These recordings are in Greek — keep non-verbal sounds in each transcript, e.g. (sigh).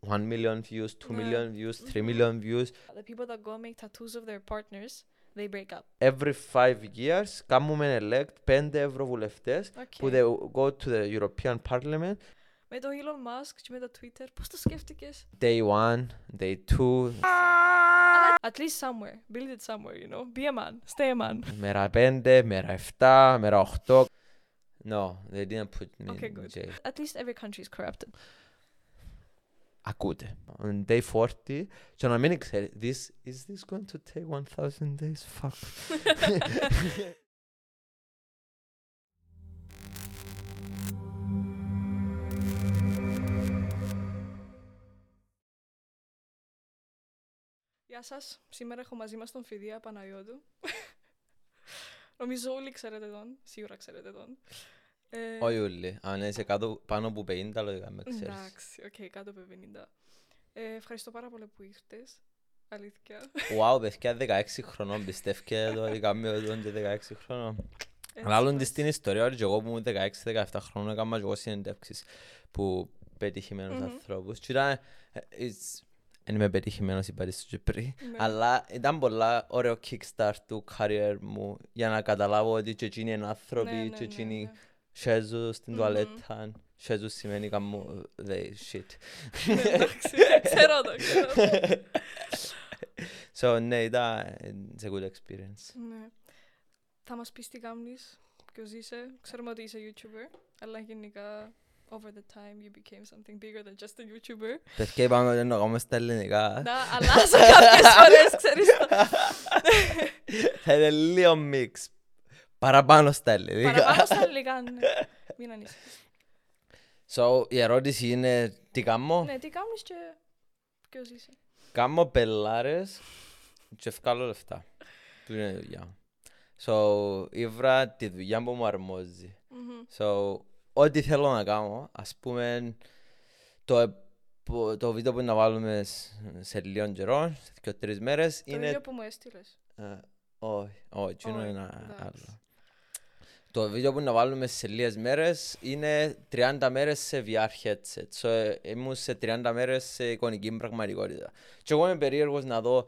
1 million views, 2 Ναι. million views, 3 Μμμ. million views. The people that go make tattoos of their partners, they break up. Every five years κάνουμε elect πέντε ευρωβουλευτές Okay. που they go to the European Parliament. Με το Elon Musk και με το Twitter, πώς το σκέφτηκες? Day one, day two, At least somewhere. Build it somewhere, you know. Be a man. Stay a man. μέρα πέντε, μέρα εφτά, μέρα οχτώ. No, they didn't put me Okay, in good. jail. At least every country is corrupted. Ακούτε. On day 40, και να μην ξέρει, this, is this going to take 1000 days? Fuck. (laughs) Γεια σας. Σήμερα έχω μαζί μας τον Φιδία Παναγιώτου. (laughs) Νομίζω όλοι ξέρετε τον. Σίγουρα ξέρετε τον. Ε, Όχι όλοι. Αν είσαι κάτω, πάνω από 50, λογικά με ξέρεις. Εντάξει, οκ, κάτω από 50. Ε, ευχαριστώ πάρα πολύ που ήρθες. Αλήθεια. Wow, παιδιά 16 χρονών, πιστεύετε το ότι κάνουμε εδώ και 16 χρονών. Έτσι ελάλουν της μάμας. την ιστορία ότι και εγώ που ήμουν 16-17 χρόνων έκανα και εγώ συνεντεύξεις που πετυχημένους Μμμ. ανθρώπους. Και ήταν, ε, it's- δεν είμαι πετυχημένος είπα στο Κυπρί, Ναι. αλλά ήταν πολλά ωραίο kickstart του career μου για να καταλάβω ότι και εκείνοι είναι Ναι, άνθρωποι ναι, και ναι, εκείνοι ναι. σέζουν στην Μμμ. τουαλέτα. Σέζουν σημαίνει καμού, they shit. Ναι, εντάξει, ξέρω το, ξέρω το. So, ναι, ήταν it's a good experience. Ναι. Θα μας πεις τι κάνεις, ποιος είσαι. Ξέρουμε ότι είσαι YouTuber, αλλά γενικά over the time you became something bigger than just a YouTuber. Παιδιά είπαμε ότι να κάνουμε στα ελληνικά. Να αλλάζω κάποιες φορές, ξέρεις το. Θα είναι λίγο μίξ. Παραπάνω στα ελληνικά. Παραπάνω στα (laughs) ελληνικά, ναι. Μην ανησυχείς. So, η ερώτηση είναι τι κάνω. Ναι, τι κάνεις και ποιος είσαι. Κάνω πελάρες και βγάλω λεφτά. Του είναι η δουλειά μου. So, ήβρα τη δουλειά που μου αρμόζει. Μμμ. So, ό,τι θέλω να κάνω, ας πούμε, το, επο- το βίντεο που να βάλουμε σ- σε λίγο καιρό, σε δύο τρεις μέρες, Το είναι... ίδιο που μου έστειλες. Ε, Όχι, όχι, εκείνο Όχι, είναι ένα εντάξει. άλλο. Το βίντεο που να βάλουμε σε λίγες μέρες είναι 30 μέρες σε VR headset. So, ε, ήμουν σε 30 μέρες σε εικονική πραγματικότητα. Και εγώ είμαι περίεργος να δω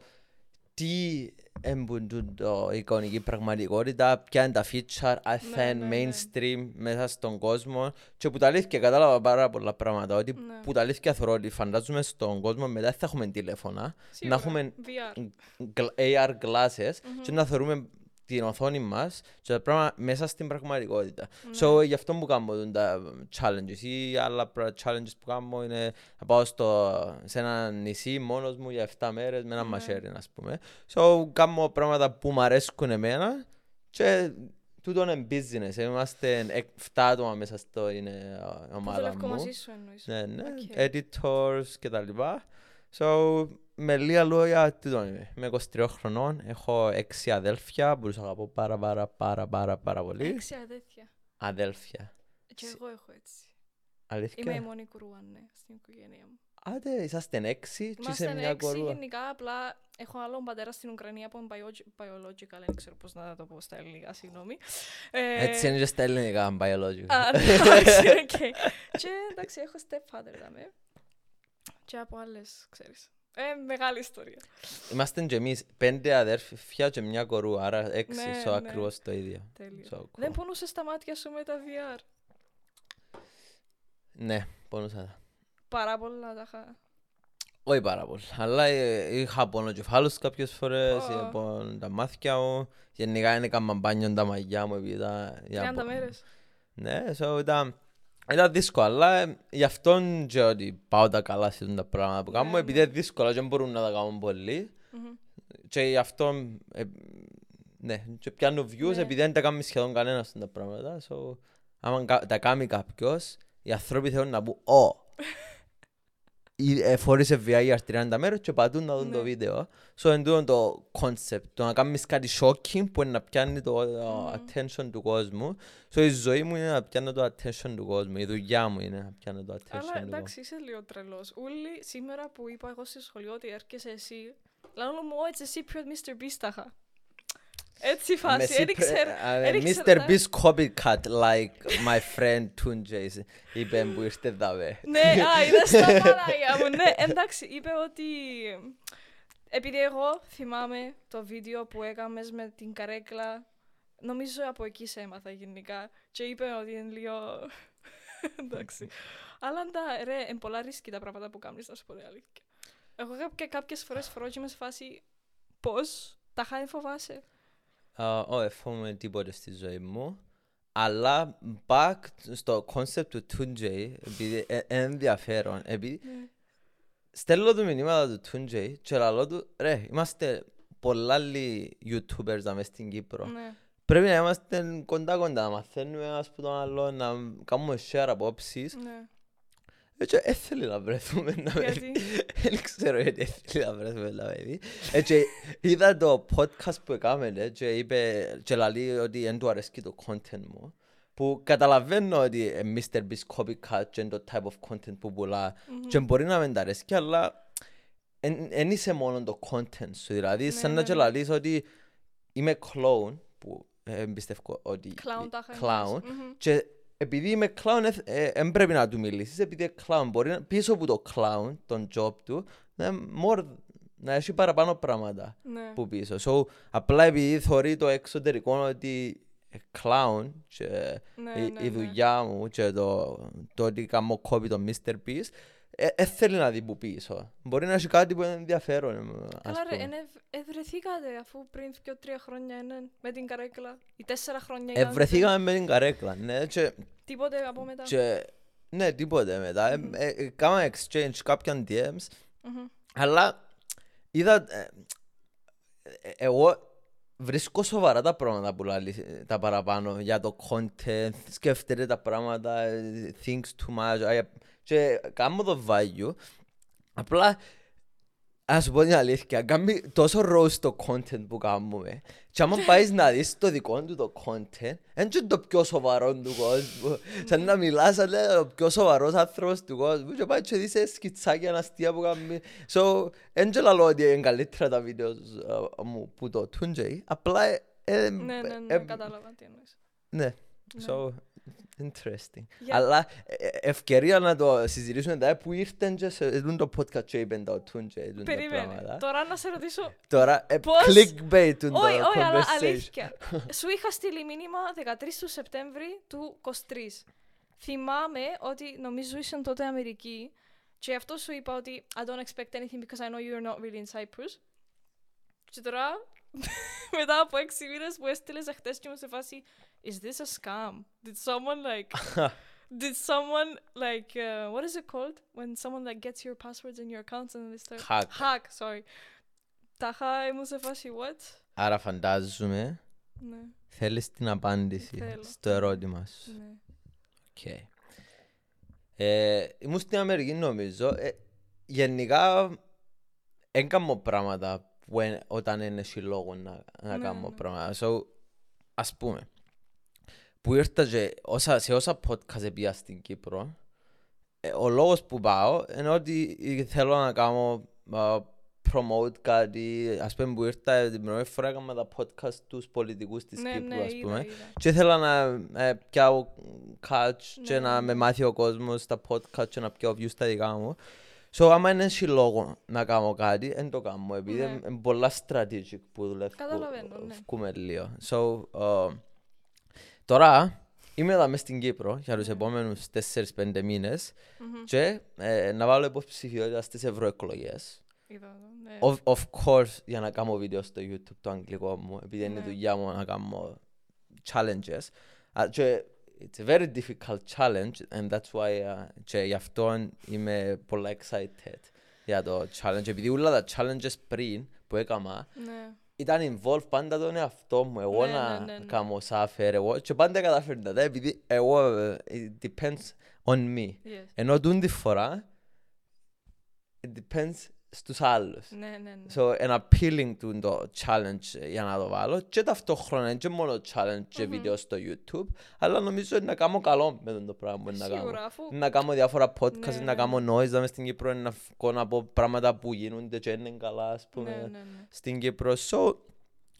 τι εμπουντούν το εικονική πραγματικότητα, ποια είναι τα feature, αν θα Ναι, είναι ναι, ναι. mainstream μέσα στον κόσμο. Και που τα αλήθεια κατάλαβα πάρα πολλά πράγματα. Ότι Ναι. που τα αλήθεια θεωρώ ότι φαντάζομαι στον κόσμο μετά θα έχουμε τηλέφωνα, Σίγουρα. έχουμε VR. γκλ- AR glasses Μμμ. και να θεωρούμε την οθόνη μας και τα πράγματα μέσα στην πραγματικότητα. Ναι. So, γι' αυτό που κάνω τον τα challenges ή άλλα πρα- challenges που κάνω είναι να πάω στο, σε ένα νησί μόνος μου για 7 μέρες με ένα Ναι. μαχαίρι, ας πούμε. So, κάνω πράγματα που μου αρέσκουν εμένα και τούτο είναι business. Είμαστε 7 άτομα μέσα στο είναι ε, Που ομάδα δουλεύω μου. μαζί σου εννοείς. Ναι, ναι, Οκ. editors και τα λοιπά. So, με λίγα λόγια, τι το είμαι. Είμαι 23 χρονών, έχω 6 αδέλφια που τους αγαπώ πάρα πάρα πάρα πάρα πάρα πολύ. Έξι αδέρφια. Αδέλφια. Και Σι- εγώ έχω έτσι. Αλήθεια; Είμαι η μόνη κορούα, ναι, στην οικογένεια μου. Άντε, είσαστε έξι και είσαι Είμαστε μια έξι κορούα. γενικά, απλά έχω άλλον πατέρα στην Ουκρανία που είναι bio- biological, δεν ξέρω πώς να το πω στα ελληνικά, συγγνώμη. Ε, Έτσι είναι και στα ελληνικά, biological. Α, ναι, εντάξει, (laughs) οκ. Και εντάξει, έχω stepfather δάμε. Και από άλλες, ξέρεις. Ε, μεγάλη ιστορία. Είμαστε και εμείς πέντε αδέρφια και μια κορούα, άρα έξι, Ναι, so ναι. ακριβώς το ίδιο. Τέλειο. So, cool. Δεν πονούσε τα μάτια σου με τα VR. Ναι, πόνουσα τα. Πάρα πολλά τα είχα. Όχι πάρα πολύ, αλλά ε, είχα πόνο κεφάλους κάποιες φορές, Ω. είχα πόνο τα μάτια μου, γενικά είναι κάμα μπάνιο τα μαγιά μου επειδή ήταν... 30 μέρες. Ναι, so ήταν, ήταν δύσκολο, αλλά ε, γι' αυτό και ότι πάω τα καλά σε τα πράγματα που Ναι, κάνω, επειδή ναι. είναι δύσκολο και δεν μπορούν να τα κάνουν πολλοί Μμμ. και γι' αυτό, ε, ναι, και πιάνω views Ναι. επειδή δεν τα κάνει σχεδόν κανένας αυτά τα πράγματα, so, άμα κα- τα κάνει κάποιος, οι άνθρωποι θέλουν να πούν «Ω, ή, ε, φόρησε VR για 30 μέρες και πατούν να δουν το Ναι. βίντεο». So, εν τούτο το concept, το να κάνεις κάτι shocking που είναι να πιάνει το ε, Μμμ. attention του κόσμου. So, η ζωή μου είναι να πιάνω το attention του κόσμου, η δουλειά μου είναι να πιάνω το attention Αλλά του κόσμου. εντάξει, είσαι λίγο τρελός. Ούλοι σήμερα που είπα εγώ στη σχολείο ότι έρχεσαι εσύ, λένε μου, «Ω, έτσι εσύ πιο Mr. Beast τα είχα». Έτσι η φάση, Μεσή δεν πρε- ξέρω. α, δεν Mr. ήξερα- Beast copycat like my friend Tunjay είπε που ήρθε δαβέ. Ναι, α, είδες τα Παναγία μου. Ναι, εντάξει, είπε ότι... Επειδή εγώ θυμάμαι το βίντεο που έκαμες με την καρέκλα, νομίζω από εκεί σε έμαθα γενικά. Και είπε ότι είναι λίγο... εντάξει. Αλλά τα, ρε, είναι πολλά ρίσκη τα πράγματα που κάνεις, να σου πω την αλήθεια. Εγώ και κάποιες φορές φορώ και είμαι σε φάση πώς, τα χάρη φοβάσαι. Α, Όχι, φοβούμαι τίποτε στη ζωή μου. Αλλά back στο concept του Tunjay, επειδή ε- είναι ενδιαφέρον, επειδή Ναι. στέλνω του μηνύματα του Tunjay και λαλώ του, ρε, είμαστε πολλά άλλοι YouTubers να μες στην Κύπρο. Ναι. Πρέπει να είμαστε κοντά κοντά, να μαθαίνουμε ένας που τον άλλο, να κάνουμε share απόψεις. Ναι. Έτσι, έθελε να βρεθούμε να Γιατί; (laughs) Δεν ξέρω γιατί έθελε να βρεθούμε να παιδί. Έτσι, είδα το podcast που έκαμε και είπε και λαλεί ότι δεν του αρέσει το content μου. Που καταλαβαίνω ότι ε, Mr. Beast copycat και είναι το type of content που πουλά και μπορεί να μην τα αρέσει, αλλά δεν είσαι μόνο το content σου. Δηλαδή, σαν Ναι, να ναι, και ναι. λαλείς ότι είμαι clown, που ε, πιστεύω ότι Clown τα είχα clown, εννοήσει. Μμμ. και επειδή είμαι clown, δεν πρέπει να του μιλήσεις, επειδή είναι clown. Μπορεί να, πίσω από το clown, τον job του, να, είναι more, να έχει παραπάνω πράγματα Ναι. που πίσω. So, απλά επειδή θεωρεί το εξωτερικό ότι ε, clown και Ναι, η, ναι, η ναι. δουλειά μου και το, το ότι κάνω copy το Mr. Beast, δεν θέλει να δει που πίσω. Μπορεί να έχει κάτι που είναι ενδιαφέρον. ε, ας Καλά ρε, πούμε. εν ευ- ευρεθήκατε αφού πριν και τρία χρόνια είναι με την καρέκλα. Οι τέσσερα χρόνια ήταν. Ευρεθήκαμε με την καρέκλα, ναι, και Τίποτε από μετά. Και, ναι, τίποτε μετά. Ε, ε, ε, Κάναμε exchange κάποια DMs, Μμμ. αλλά είδα... ε, ε, εγώ βρίσκω σοβαρά τα πράγματα που λέει ε, τα παραπάνω για το content, σκέφτεται τα πράγματα, ε, thinks too much, ε, και κάνω το value. Απλά, ας σου πω την αλήθεια, κάνει τόσο roast το content που κάνουμε. Και άμα πάεις να δεις το δικό του το content, είναι και το πιο σοβαρό του κόσμου. Σαν να μιλάς, σαν να είναι ο πιο σοβαρός άνθρωπος του κόσμου. Και πάει και δεις ε, σκιτσάκια αστεία που κάνει. So, δεν και λαλώ ότι είναι καλύτερα τα βίντεο ε, μου που το Tunjay. Απλά, ε, ε, Ναι, ναι, ε, ναι, ε, κατάλαβα τι εννοείς. ναι. Ναι. So, interesting. Για- Αλλά ε, ε, ευκαιρία να το συζητήσουμε τα που ήρθαν και σε δουν το podcast και είπαν το Tunjay. δουν τα Περίμενε. πράγματα. Τώρα να σε ρωτήσω. Τώρα, ε, Πώς- clickbait του το Όχι, όχι, αλλά conversation. αλήθεια. (laughs) Σου είχα στείλει μήνυμα 13 του Σεπτέμβρη του 23. Θυμάμαι ότι νομίζω ήσουν τότε Αμερική και αυτό σου είπα ότι I don't expect anything because I know you're not really in Cyprus. Και τώρα, (laughs) μετά από έξι μήνες που έστειλες εχθές και μου σε φάση Is this a scam? Did someone like... (laughs) Did someone like uh, what is it called; When someone like gets your passwords and your accounts and they start Hack. hack sorry Τάχα ήμουν σε φάση what; Άρα φαντάζομαι Ναι, θέλεις την απάντηση Θέλω. στο ερώτημα σου. ναι. Οκ. Ε, ήμουν στην Αμερική νομίζω. Ε, γενικά δεν κάνω πράγματα που εν- όταν είναι εσύ λόγο να, να Ναι, κάνω ναι. πράγματα. So, ας πούμε, που ήρθα και όσα, σε όσα podcast πήγα στην Κύπρο, ε, ο λόγος που πάω είναι ότι θέλω να κάνω α, promote κάτι. Ας πούμε που ήρθα την πρώτη φορά έκανα τα podcast τους πολιτικούς της ναι, Κύπρου, ναι, ας είδα, πούμε. είδα. Και ήθελα να ε, πιάω catch και Ναι, να ναι. με μάθει ο κόσμος στα podcast και να πιάω views στα δικά μου. So, άμα είναι εσύ λόγο να κάνω κάτι, δεν το κάνω, επειδή Ναι. είναι πολλά strategic που δουλεύω. Καταλαβαίνω, ναι. Βγούμε λίγο. So, ε, τώρα είμαι εδώ μες στην Κύπρο για Ναι. τους επόμενους 4-5 μήνες Μμμ. και ε, να βάλω υποψηφιότητα στις ευρωεκλογές. Είδα το, ναι. Of, of course, για να κάνω βίντεο στο YouTube το αγγλικό μου, επειδή είναι η Ναι. δουλειά μου να κάνω challenges. Uh, και it's a very difficult challenge and that's why uh, και γι' αυτό είμαι πολλά excited για το challenge. Επειδή όλα τα challenges πριν που έκανα Ναι. Ήταν involved πάντα τον εαυτό μου, εγώ Ναι, να ναι, ναι, ναι. κάνω σάφερ, εγώ και πάντα καταφέρνω τα, επειδή εγώ, ε, it depends on me. Yes. Ενώ τούν τη φορά, it depends στους άλλους. Ναι, ναι, ναι. So, ένα appealing του το challenge ε, για να το βάλω και ταυτόχρονα είναι και μόνο challenge και Μμμ. βίντεο στο YouTube αλλά νομίζω είναι να κάνω καλό με το πράγμα που είναι να κάνω. Σίγουρα, αφού... Να κάνω διάφορα podcast, Ναι, να ναι. κάνω noise μες στην Κύπρο, να βγω να πω πράγματα που γίνονται και είναι καλά ας πούμε Ναι, ναι, ναι. στην Κύπρο. So,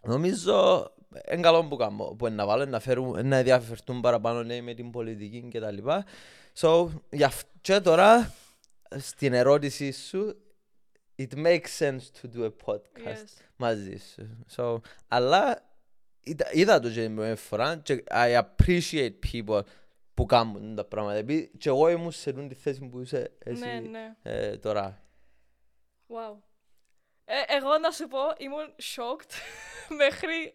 Νομίζω είναι καλό που κάνω, που είναι να βάλω, να, φέρουν, να διαφερθούν παραπάνω νέοι με την πολιτική και τα λοιπά. So, για αυ- και τώρα, στην ερώτησή σου, it makes sense to do a podcast Yes. μαζί σου. So, αλλά είδα, είδα το και την πρώτη φορά και I appreciate people που κάνουν τα πράγματα. Επειδή και εγώ ήμουν σε αυτή τη θέση που είσαι εσύ Ναι, ναι. ε, τώρα. Wow. Ε, εγώ να σου πω, ήμουν shocked (laughs) μέχρι,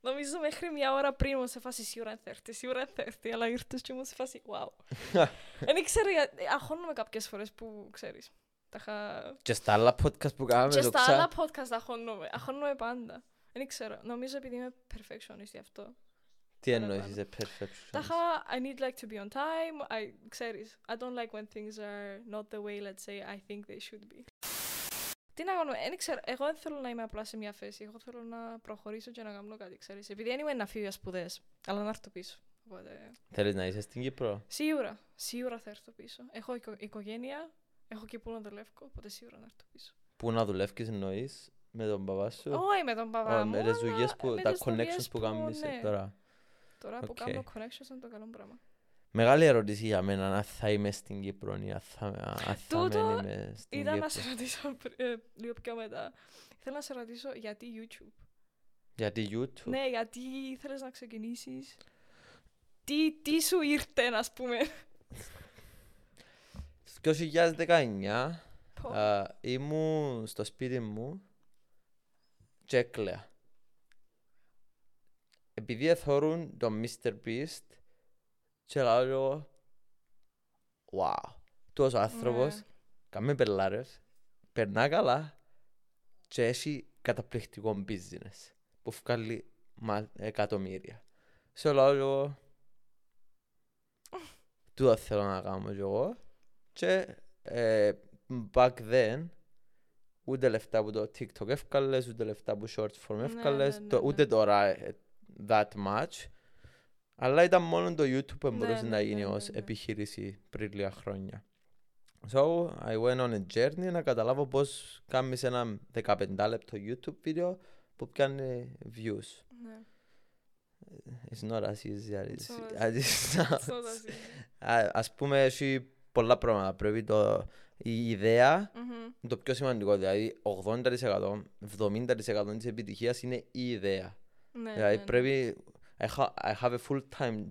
νομίζω μέχρι μια ώρα πριν ήμουν σε φάση σίγουρα είναι 30, σίγουρα είναι 30, αλλά ήρθες και ήμουν σε φάση wow. (laughs) Δεν ήξερα, γιατί- αγχώνομαι κάποιες φορές που ξέρεις. Τα είχα... Και στα άλλα podcast που κάναμε Και το στα ξα... άλλα podcast αγχώνομαι, αγχώνομαι πάντα. Δεν ξέρω, νομίζω επειδή είμαι perfectionist γι' αυτό. Τι εννοείς παραπάνω. είσαι perfectionist; Τα είχα, I need like to be on time, I, ξέρεις, I don't like when things are not the way, let's say, I think they should be. Τι να κάνω, δεν ξέρω, εγώ δεν θέλω να είμαι απλά σε μια θέση, εγώ θέλω να προχωρήσω και να κάνω κάτι, ξέρεις. Επειδή δεν είμαι να φύγω για σπουδές, αλλά να έρθω πίσω. Οπότε, Θέλεις να είσαι στην Κύπρο; σίγουρα, σίγουρα θα έρθω πίσω. Έχω οικο- οικογένεια, έχω και πού να δουλεύω, οπότε σίγουρα να έρθω πίσω. Πού να δουλεύεις εννοείς με τον παπά σου; Όχι με τον παπά Ω, μου, με τις δουλειές αλλά που, με τα τις δουλειές connections που κάνεις ναι. τώρα. Τώρα που Οκ. κάνω connections είναι το καλό πράγμα. Μεγάλη ερώτηση για μένα, αν θα είμαι στην Κύπρο ή αν θα, αν θα Τούτο μένει με στην Ήταν να Κύπρο. σε ρωτήσω πρι- ε, λίγο πιο μετά. Θέλω να σε ρωτήσω γιατί YouTube. Γιατί YouTube; Ναι, γιατί ήθελες να ξεκινήσεις. Τι, τι σου ήρθε, ας πούμε. (laughs) Το 2019 Πω. α, ήμουν στο σπίτι μου και έκλαια. Επειδή εθώρουν τον Mr. Beast και λέω wow, τόσο άνθρωπος Ναι. Κάμε πελάρες, περνά καλά και έχει καταπληκτικό business που βγάλει μα, εκατομμύρια. Σε λέω εγώ, (laughs) τούτο θέλω να κάνω κι εγώ και ε, back then ούτε λεφτά που το TikTok εύκαλες, ούτε λεφτά που short form Ναι, εύκαλες, ναι, το- ναι, ούτε ναι. τώρα ε, that much. Αλλά ήταν μόνο το YouTube που Ναι, μπορούσε ναι, να ναι, γίνει ναι, ως ναι. επιχείρηση πριν λίγα χρόνια. So, I went on a journey να καταλάβω πώς κάνεις ένα 15 λεπτό YouTube βίντεο που πιάνει views. Ναι. It's not as easy as It's not as it sounds. So that's it. Α- Ας πούμε, έχει πολλά πράγματα. Πρέπει το, η ιδέα Μμμ. είναι το πιο σημαντικό. Δηλαδή, 80%, 70% της επιτυχίας είναι η ιδέα. Ναι, Δηλαδή, ναι, ναι. πρέπει... I ha- I have a full time...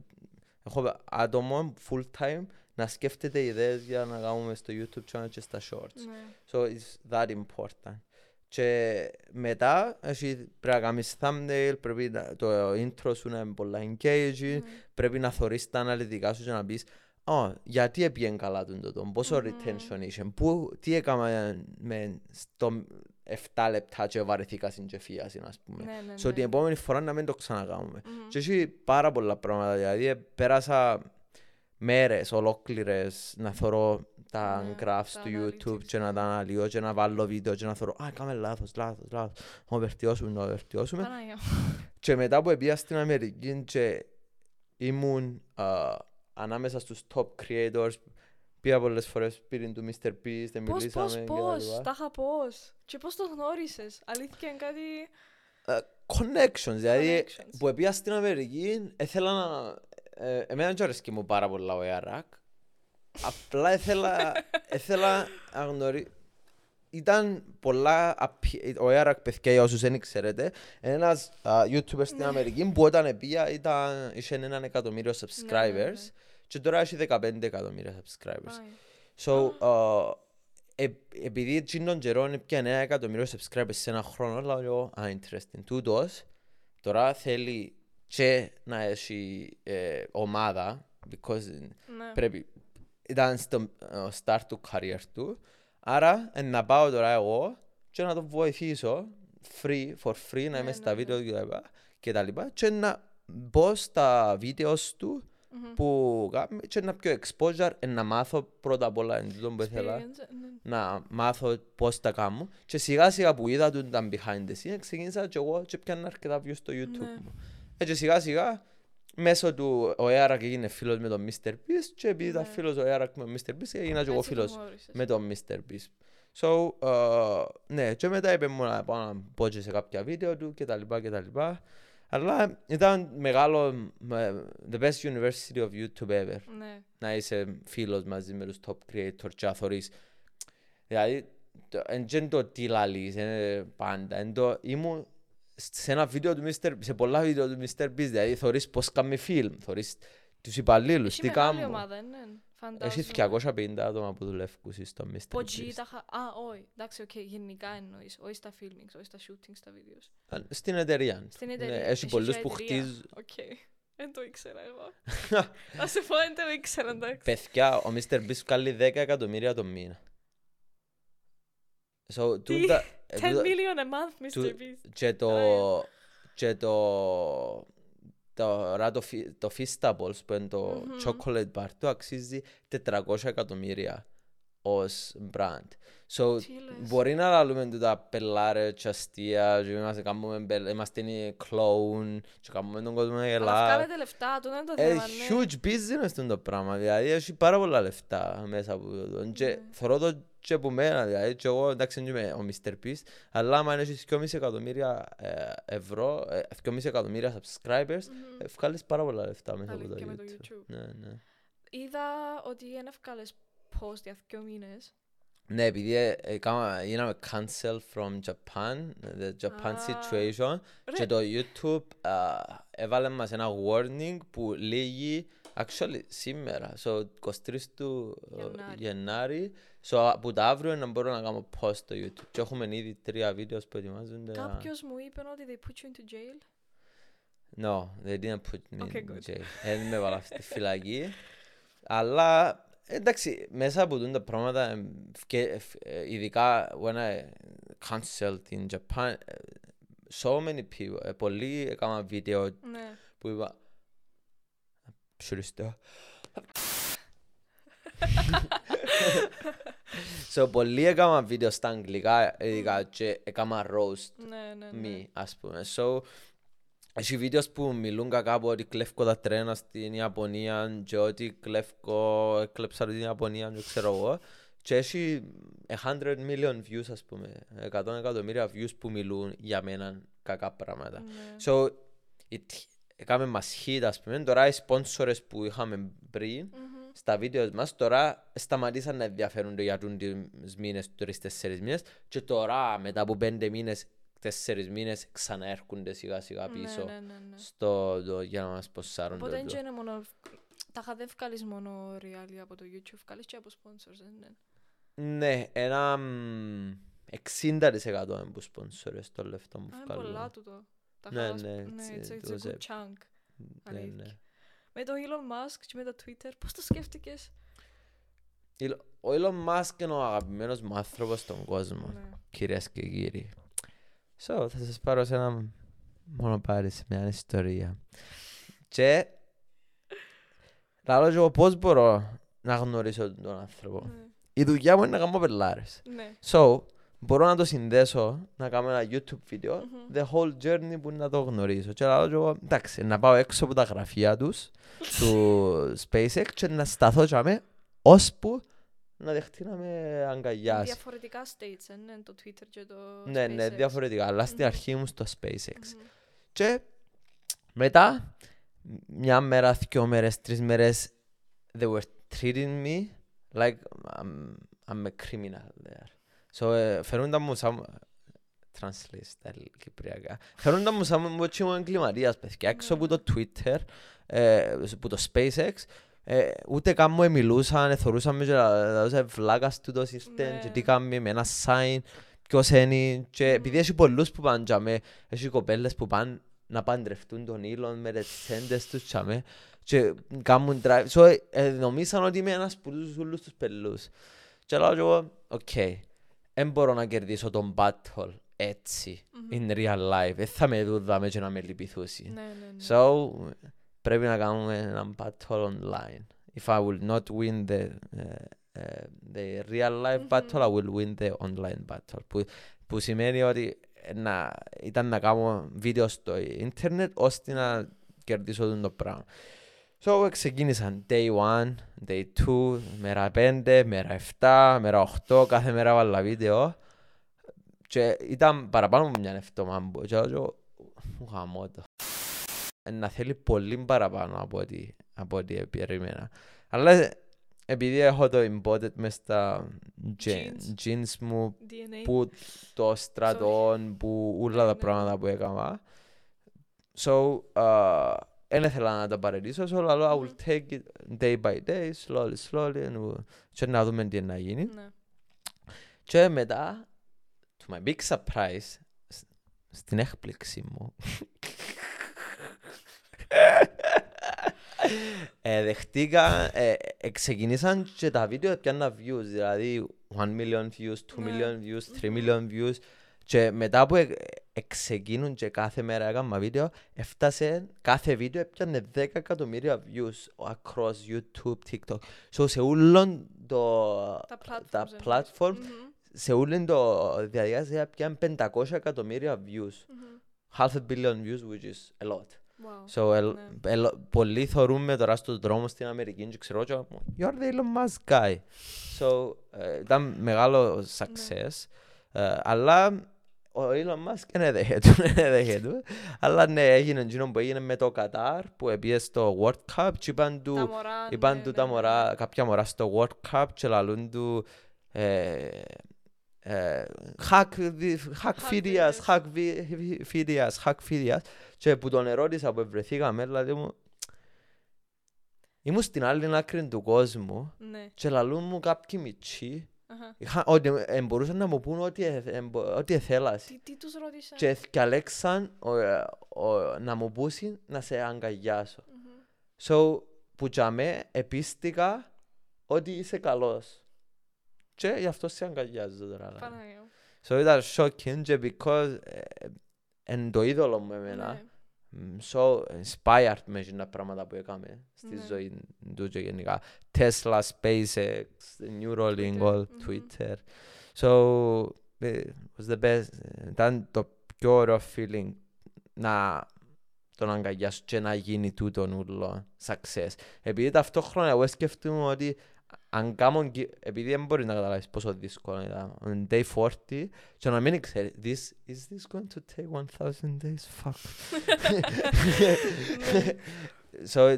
Έχω άτομο full time να σκέφτεται ιδέες για να κάνουμε στο YouTube channel και στα shorts. Ναι. So it's that important. Και μετά έχει, πρέπει να κάνεις thumbnail, πρέπει να, το intro σου να είναι πολλά engaging, Ναι. πρέπει να θωρείς τα αναλυτικά σου και να πεις «Ω, γιατί έπιεν καλά τον τούτο, πόσο Μμμ. retention είχε, πού, τι έκανα με στο 7 λεπτά και βαρεθήκα στην κεφίαση, ας πούμε». Ναι, ναι, So την ναι. επόμενη φορά να μην το ξανακάνουμε. Μμμ. Και έχει πάρα πολλά πράγματα, δηλαδή ε, πέρασα μέρες ολόκληρες να θωρώ τα Ναι, graphs τα του YouTube analytics, και να ναι. τα αναλύω και να βάλω βίντεο και να θωρώ «Α, κάμε λάθος, λάθος, λάθος, να το βελτιώσουμε, να το βελτιώσουμε». Παναγία. Και μετά που πήγα στην Αμερική και ήμουν α, ανάμεσα στους top creators, πήγα πολλές φορές σπίτι του Mr. Beast, δεν Πώς, μιλήσαμε πώς, και τα πώς, λοιπά. τα είχα πώς. Και πώς το γνώρισες. Αλήθεια είναι κάτι... Ε, Connections, δηλαδή Connections. που πήγα στην Αμερική, ήθελα να... ε, Εμένα δεν αρέσκει μου πάρα πολλά ο Ιαράκ. (laughs) Απλά ήθελα, ήθελα να γνωρίσω... Ήταν πολλά... απει- Ο Ιαράκ, παιδιά, για όσους δεν ξέρετε, είναι ένας α, YouTuber στην Ναι. Αμερική που όταν πήγα ήταν, είχε έναν εκατομμύριο ναι, subscribers ναι. και τώρα έχει 15 εκατομμύρια subscribers. Παναγία. So, uh, ε, επειδή εκείνον καιρό πιάνε ένα εκατομμύριο subscribers σε ένα χρόνο, λέω εγώ, α, interesting. Τούτος, τώρα θέλει και να έχει ε, ομάδα, because Ναι. πρέπει, ήταν στο ε, start του career του, άρα ε, να πάω τώρα εγώ και να το βοηθήσω free, for free, να Ναι, είμαι ναι, στα ναι. βίντεο και τα λοιπά, και τα λοιπά και να μπω στα βίντεος του Μμμ. που κάνει και να πιο exposure ε, να μάθω πρώτα απ' όλα εν τούτο που ήθελα Experience, ναι. να μάθω πώς τα κάνω και σιγά σιγά που είδα τον τα behind the scenes ξεκίνησα και εγώ και πιάνα αρκετά views στο YouTube Ναι. μου ε, και σιγά σιγά μέσω του ο Έαρακ έγινε φίλος με τον Mr. Beast και επειδή ήταν Ναι. φίλος ο Έαρακ με τον Mr. Beast έγινα και εγώ Έτσι το φίλος γνώρισες. με τον Mr. Beast So, uh, ναι, και μετά είπε μου να πάω να πω και σε κάποια βίντεο του και τα λοιπά και τα λοιπά. Αλλά ήταν μεγάλο, ε, the best university of YouTube ever. Ναι. Να είσαι φίλος μαζί με τους top creators και να θωρείς. Δηλαδή, το- εν και το τι λαλείς, είναι πάντα. Εν το, ήμουν σε ένα βίντεο του Mr. σε πολλά βίντεο του Mr. Beast, δηλαδή θωρείς πώς κάνει φιλμ, θωρείς τους υπαλλήλους, Έχει τι μεγάλη κάνουν. ομάδα, ναι. Έχει Φαντάζομαι. 250 άτομα που δουλεύουν στο Mr. Ποτζεί Beast. τα χα... Α, όχι. Εντάξει, οκ, γενικά εννοείς. Όχι στα filmings, όχι στα shootings, στα videos. Στην εταιρεία. Στην Ναι, εταιρεία. Έχει πολλούς μια που εταιρεία. χτίζουν. Οκ. Δεν το ήξερα εγώ. (laughs) Να σε πω, δεν το ήξερα, εντάξει. Παιδιά, ο Mr. Beast βγάλει 10 εκατομμύρια το μήνα. So, Τι; τούτα- 10 τούτα- million a month, Mr. του- Beast. και το Ωραία. και το τώρα το, φι- το Feastables που είναι το Μμμ. chocolate bar του αξίζει 400 εκατομμύρια ως brand. So, Τι λες. μπορεί να λαλούμε τούτα πελάρε και αστεία και είμαστε, κάνουμε, μπελ- είμαστε οι clown και κάνουμε τον κόσμο να Αλλά γελά. βγάλετε λεφτά, το είναι το Ε, θέμα, ναι. huge business είναι το πράγμα, δηλαδή έχει πάρα πολλά λεφτά μέσα από το. Και Ναι. θωρώ το και από μένα, δηλαδή και εγώ εντάξει δεν είμαι ο Mr. Beast, αλλά άμα έχεις 2,5 εκατομμύρια ε, ευρώ, ε, 2,5 εκατομμύρια subscribers, Μμμ. ε, βγάλεις πάρα πολλά λεφτά μέσα από το Αλήθεια, με το YouTube. YouTube. Ναι, ναι. Είδα ότι είναι εύκολες post για δύο μήνες. Ναι, επειδή ε, ε, κάμα- γίναμε cancel from Japan, the Japan Α. situation, και Ρε, το YouTube α, έβαλε μας ένα warning που λέγει actually σήμερα, so 23 του ε, Γενάρη. Γενάρη, so από το αύριο να μπορώ να κάνω post στο YouTube. Και έχουμε ήδη τρία βίντεο που ετοιμάζονται. να- κάποιος μου είπε ότι they put you into jail. No, they didn't put me Okay, in good. jail. Δεν με βάλα στη φυλακή. Αλλά εντάξει, μέσα από τούτα τα πράγματα, εμ, φκε- εφ- ε, ειδικά when I cancelled in Japan, ε, so many people, ε, πολλοί έκαναν βίντεο Ναι. που είπα Ψουριστώ. So πολλοί έκαναν βίντεο στα αγγλικά ειδικά και έκαναν roast Ναι, ναι, ναι. μη, ας πούμε. So, έχει βίντεος που μιλούν κακά από ότι κλέφκω τα τρένα στην Ιαπωνία και ότι κλέφκω, έκλεψα την Ιαπωνία, δεν ξέρω εγώ. Και έχει 100 million views, ας πούμε, 100 εκατομμύρια views που μιλούν για μένα κακά πράγματα. Ναι. So, it, έκαμε μας hit, ας πούμε. Τώρα οι sponsors που είχαμε πριν, Μμμ. Στα βίντεος μας τώρα σταματήσαν να ενδιαφέρονται για τους μήνες, τους τρεις τέσσερις μήνες και τώρα μετά από πέντε μήνες, τέσσερις μήνες ξαναέρχονται σιγά σιγά πίσω Ναι, ναι, ναι, ναι. στο, το, για να μας ποσάρουν το, Οπότε το. δεν είναι μόνο... Τα είχα δεν βγάλεις μόνο reality από το YouTube, βγάλεις και από sponsors, δεν είναι. Ναι, ένα μ, 60% είναι που σπονσορες το λεφτό μου Α, είναι βγάλω. πολλά τούτο. Τα Ναι, είχα- ναι, ναι, it's- it's, it it's a was good a- chunk. Ναι, αλήθεια. ναι. Με το Elon Musk και με το Twitter, πώς το σκέφτηκες; Ήλ- Ο Elon Musk είναι ο αγαπημένος μου άνθρωπος στον κόσμο, Ναι. κυρίες και κύριοι. So, θα σας πάρω σε ένα μονοπάρι, σε μια ιστορία. Και λαλώ και εγώ πώς μπορώ να γνωρίσω τον άνθρωπο; Ναι. Η δουλειά μου είναι να κάνω πελάρες. Ναι. So, μπορώ να το συνδέσω, να κάνω ένα YouTube βίντεο, Μμμ. the whole journey που να το γνωρίσω. Και λέω και εγώ, εντάξει, να πάω έξω από τα γραφεία τους, (laughs) του SpaceX και να σταθώ και αμέ, ώσπου να δεχτεί να με αγκαλιάσει. Διαφορετικά states, ε, ναι, το Twitter και το Ναι, ναι, SpaceX. διαφορετικά, αλλά στην Μμμ. αρχή μου στο SpaceX. Μμμ. Και μετά, μια μέρα, δυο μέρες, τρεις μέρες, they were treating me like I'm, I'm a criminal there. So, ε, φερούνταν μου σαν... Translate στα κυπριακά. Φερούνταν μου σαν μότσι μου εγκληματίας, παιδιά. Έξω από το Twitter, ε, από το SpaceX, ε, ούτε καν μου μιλούσαν, ε, θωρούσαν με και λαλούσαν βλάκας του το σύστημα Ναι. και τι κάνουμε με ένα sign, ποιος είναι. Και επειδή έχει πολλούς που πάνε τζαμέ, έχει κοπέλες που πάνε να παντρευτούν τον Έλον με τις τσέντες τους τζαμέ και κάνουν drive. So, ε, νομίσαν ότι είμαι ένας που τους όλους τους πελούς. Και λέω και εγώ, οκ, δεν μπορώ να κερδίσω τον battle έτσι, Μμμ. in real life. Δεν θα με δούδαμε και να με λυπηθούσει. Ναι, ναι, ναι. So, πρέπει να κάνουμε ένα battle online. If I will not win the, uh, uh, the real life Μμμ. battle, I will win the online battle. Που, που σημαίνει ότι να, ήταν να κάνω βίντεο στο ίντερνετ ώστε να κερδίσω τον το πράγμα. So ξεκίνησαν day 1, day 2, μέρα 5, μέρα 7, μέρα 8, κάθε μέρα βάλα βίντεο. Και ήταν παραπάνω από μια εβδομάδα που και λέω μου χαμώ το. Ε, Να θέλει πολύ παραπάνω από ό,τι, από ό,τι περίμενα. Αλλά επειδή έχω το embedded μες στα jeans, Jeans. jeans μου DNA. που το στρατό, που όλα τα Ναι. πράγματα που έκανα. So, uh, δεν ήθελα να τα παρελύσω, so λέω I will Μμμ. take it day by day, slowly, slowly, and we'll- και να δούμε τι να γίνει. Ναι. Και μετά, to my big surprise, σ- στην έκπληξη μου, (laughs) ε, δεχτήκα, ε, ε, ξεκινήσαν και τα βίντεο πιάννα views, δηλαδή 1 million views, 2 Ναι. million views, 3 million views και μετά που ε, ε, ξεκίνουν και κάθε μέρα έκανα βίντεο, έφτασε κάθε βίντεο έπιανε 10 εκατομμύρια views across YouTube, TikTok. So σε όλον το, Τα platforms. τα εννοείς. platform, Μμμ, σε όλη το διαδικασία πιάνε 500 εκατομμύρια views. μμμ. Half a billion views, which is a lot. Wow. So, ελ- Ναι. ελ- πολλοί θεωρούμε τώρα στον δρόμο στην Αμερική και ξέρω και μου, you're the Elon Musk guy. So, ε, ήταν μεγάλο success. Ε, αλλά ο Elon Musk δεν έδεχε του, (laughs) δεν έδεχε του. Αλλά ναι, έγινε εκείνο που έγινε με το Κατάρ που έπιε στο World Cup και είπαν του, Τα μωρά, είπαν ναι, του ναι, τα ναι, μωρά, ναι. κάποια μωρά στο World Cup και λαλούν του ε, ε, hack, δι- hack Hack videos, videos. hack vi- vi- videos, hack videos και που τον ερώτησα που βρεθήκαμε, δηλαδή μου ήμουν στην άλλη άκρη του κόσμου Ναι. και λαλούν μου κάποιοι μητσοί Αχα. είχα- ότι ε, μπορούσαν να μου πούν ό,τι, ε, ε, μπο- ό,τι εθέλας Τι, τι τους ρώτησα. και διαλέξαν ο, ε, ο- να μου πούσουν να σε αγκαλιάσω. Μμμ. So, που για με επίστηκα ότι είσαι καλός. Και γι' αυτό σε αγκαλιάζω τώρα. δηλαδή. Παναγία μου. So ήταν shocking και because ε, εν το είδωλο μου εμένα. Ναι. μ, So inspired με εκείνα πράγματα που έκαμε στη Ναι. ζωή του και γενικά. Tesla, SpaceX, Neuralink, Twitter, all, μμμ. Twitter. So it was the best. Ήταν το πιο ωραίο feeling να τον αγκαλιάσω και να γίνει τούτο ούλο success. Επειδή ταυτόχρονα εγώ σκέφτομαι ότι αν κάνω, γι- επειδή δεν μπορείς να καταλάβεις πόσο δύσκολο ήταν, on day 40, και να μην ξέρεις, this, is this going to take 1000 days? Fuck. Ναι. (laughs) (laughs) so, uh,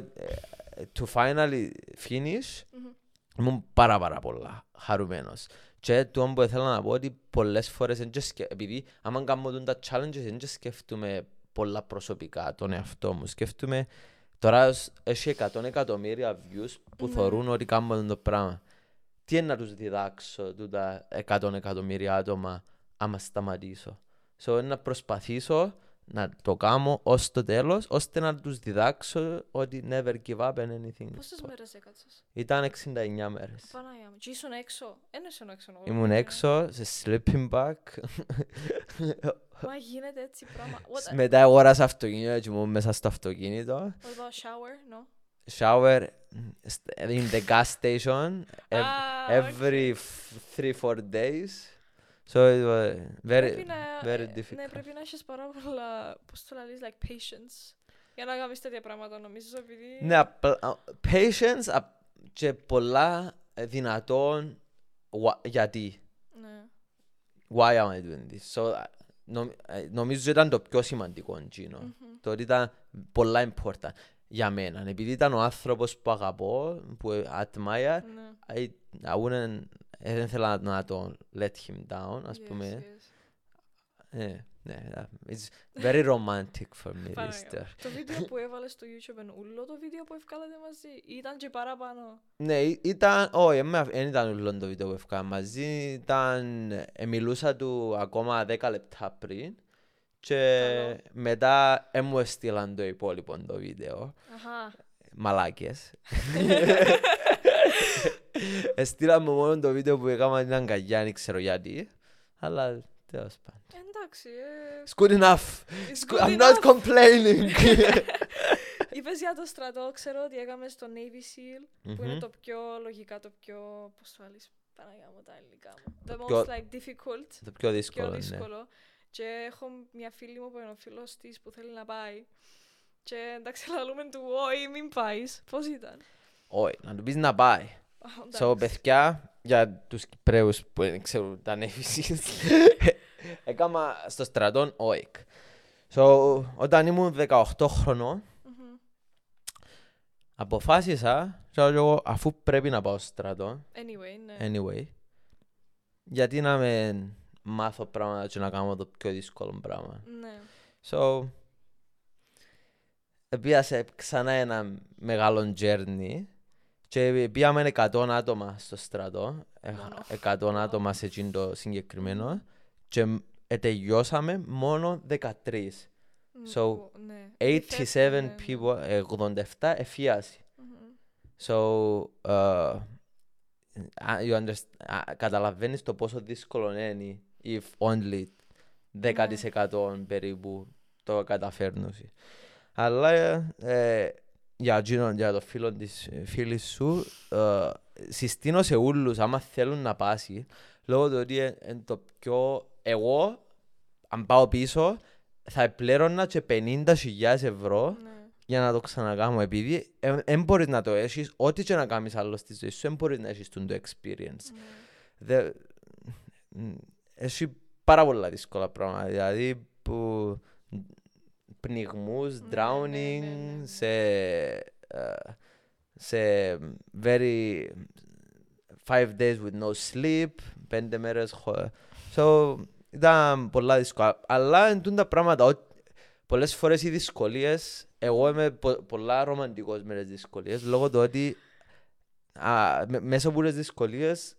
to finally finish, Μμμ. ήμουν πάρα πάρα πολλά χαρούμενος. Και το που ήθελα να πω ότι πολλές φορές, εν και σκε- επειδή άμα κάνουμε τα challenges, δεν και σκέφτομαι πολλά προσωπικά τον εαυτό μου. Σκέφτομαι, τώρα ως- έχει 100 εκατομμύρια views που Ναι. θεωρούν ότι κάνουμε το πράγμα. Τι είναι να τους διδάξω τούτα 100 εκατομμύρια άτομα άμα σταματήσω; So, είναι να προσπαθήσω να το κάνω ως το τέλος, ώστε να τους διδάξω ότι never give up on anything. Πόσες μέρες έκατσες; Ήταν 69 μέρες. Παναγία μου. Και ήσουν έξω. Εν ήσουν έξω. εγώ. Ήμουν έξω σε sleeping bag. (laughs) Μα γίνεται έτσι πράγμα. What, Μετά αγόρασα αυτοκίνητο και ήμουν μέσα στο αυτοκίνητο. what about shower? No. Shower st- in the gas station ev- Ah, every okay. f- three, four days. So it was very, Πρέπει να- very ε, Ναι, difficult. πρέπει να έχεις πάρα πολλά, πώς το λαλείς, like patience. Για να κάνεις τέτοια πράγματα νομίζω, επειδή... Ναι, απλά- α, patience α, και πολλά δυνατόν wha- γιατί; Ναι. Why am I doing this? So, α, νομ- ε, νομίζω ότι ήταν το πιο σημαντικό εκείνο. Μμμ. Το ότι ήταν πολλά important για μένα. Επειδή ήταν ο άνθρωπος που αγαπώ, που admire, Ναι. I, I wouldn't, ε, δεν ήθελα να τον let him down, ας Yes, πούμε. yes. Ε, ναι, uh, it's very romantic for me this Παναγία μου. stuff. Το βίντεο που έβαλες στο YouTube είναι ούλο το βίντεο που ευκάλατε μαζί. ή Ήταν και παραπάνω; Ναι, ή- ήταν, όχι, δεν ήταν όλο το βίντεο που έφυγα μαζί, ήταν, ε, μιλούσα του ακόμα 10 λεπτά πριν και Καλό. μετά ε, μου έστειλαν το υπόλοιπο το βίντεο. Αχα. Μαλάκες. (laughs) Έστειλαν μου μόνο το βίντεο που έκανα την αγκαλιά, δεν ξέρω γιατί. Αλλά τέλος πάντων. Εντάξει. ε, It's good enough. it's It's good- good I'm not enough. complaining. (laughs) (laughs) Είπες για το στρατό, ξέρω ότι έκαμε στο Navy SEAL, που είναι Μμμ. το πιο λογικά, το πιο, πώς το βάλεις, Παναγιά μου τα ελληνικά μου. The πιο- most like difficult, Το πιο πιο δύσκολο, ναι. δύσκολο. Και έχω μια φίλη μου που είναι ο φίλος της που θέλει να πάει. Και εντάξει, λαλούμε του «Όχι, μην πάεις». Πώς ήταν; Όχι, να του πεις να πάει. Α, So, εντάξει. παιδιά, για τους Κυπρέους που δεν ξέρουν τα νέφησης, (laughs) έκανα στο στρατόν ΟΕΚ. So, όταν ήμουν 18 χρονών, Μμμ. αποφάσισα, και λέω εγώ, αφού πρέπει να πάω στο στρατό, Anyway, ναι. anyway, γιατί να με μάθω πράγματα και να κάνω το πιο δύσκολο πράγμα. Ναι. So, πήγα σε ξανά ένα μεγάλο journey και πήγαμε 100 άτομα στο στρατό, ε, Μόνο. 100 άτομα σε εκείνο το συγκεκριμένο και μ- ε, τελειώσαμε μόνο 13. Μ, So, που- ναι. 87 ναι, ναι. people, ε, 87 εφίαση. Μμμ. So, uh, you understand, καταλαβαίνεις το πόσο δύσκολο είναι if only 10% περίπου το καταφέρνουν. Αλλά ε, ε, για, εκείνον, για το φίλο της ε, φίλης σου, ε, συστήνω σε όλους άμα θέλουν να πάσει, λόγω του ότι είναι το πιο... Εγώ, αν πάω πίσω, θα πλέρωνα και 50.000 ευρώ Ναι. για να το ξανακάμω επειδή δεν μπορείς να το έχεις ό,τι και να κάνεις άλλος στη ζωή σου δεν μπορείς να έχεις το experience Ναι. Δε, μ, έχει πάρα πολλά δύσκολα πράγματα δηλαδή που πνιγμούς, Ναι, drowning ναι, ναι, ναι, ναι. σε, ε, σε very five days with no sleep πέντε μέρες χω- so ήταν πολλά δύσκολα αλλά εν τούν τα πράγματα ό- πολλές φορές οι δυσκολίες εγώ είμαι πο- πολλά ρομαντικός με τις δυσκολίες λόγω του ότι α, με- μέσα από τις δυσκολίες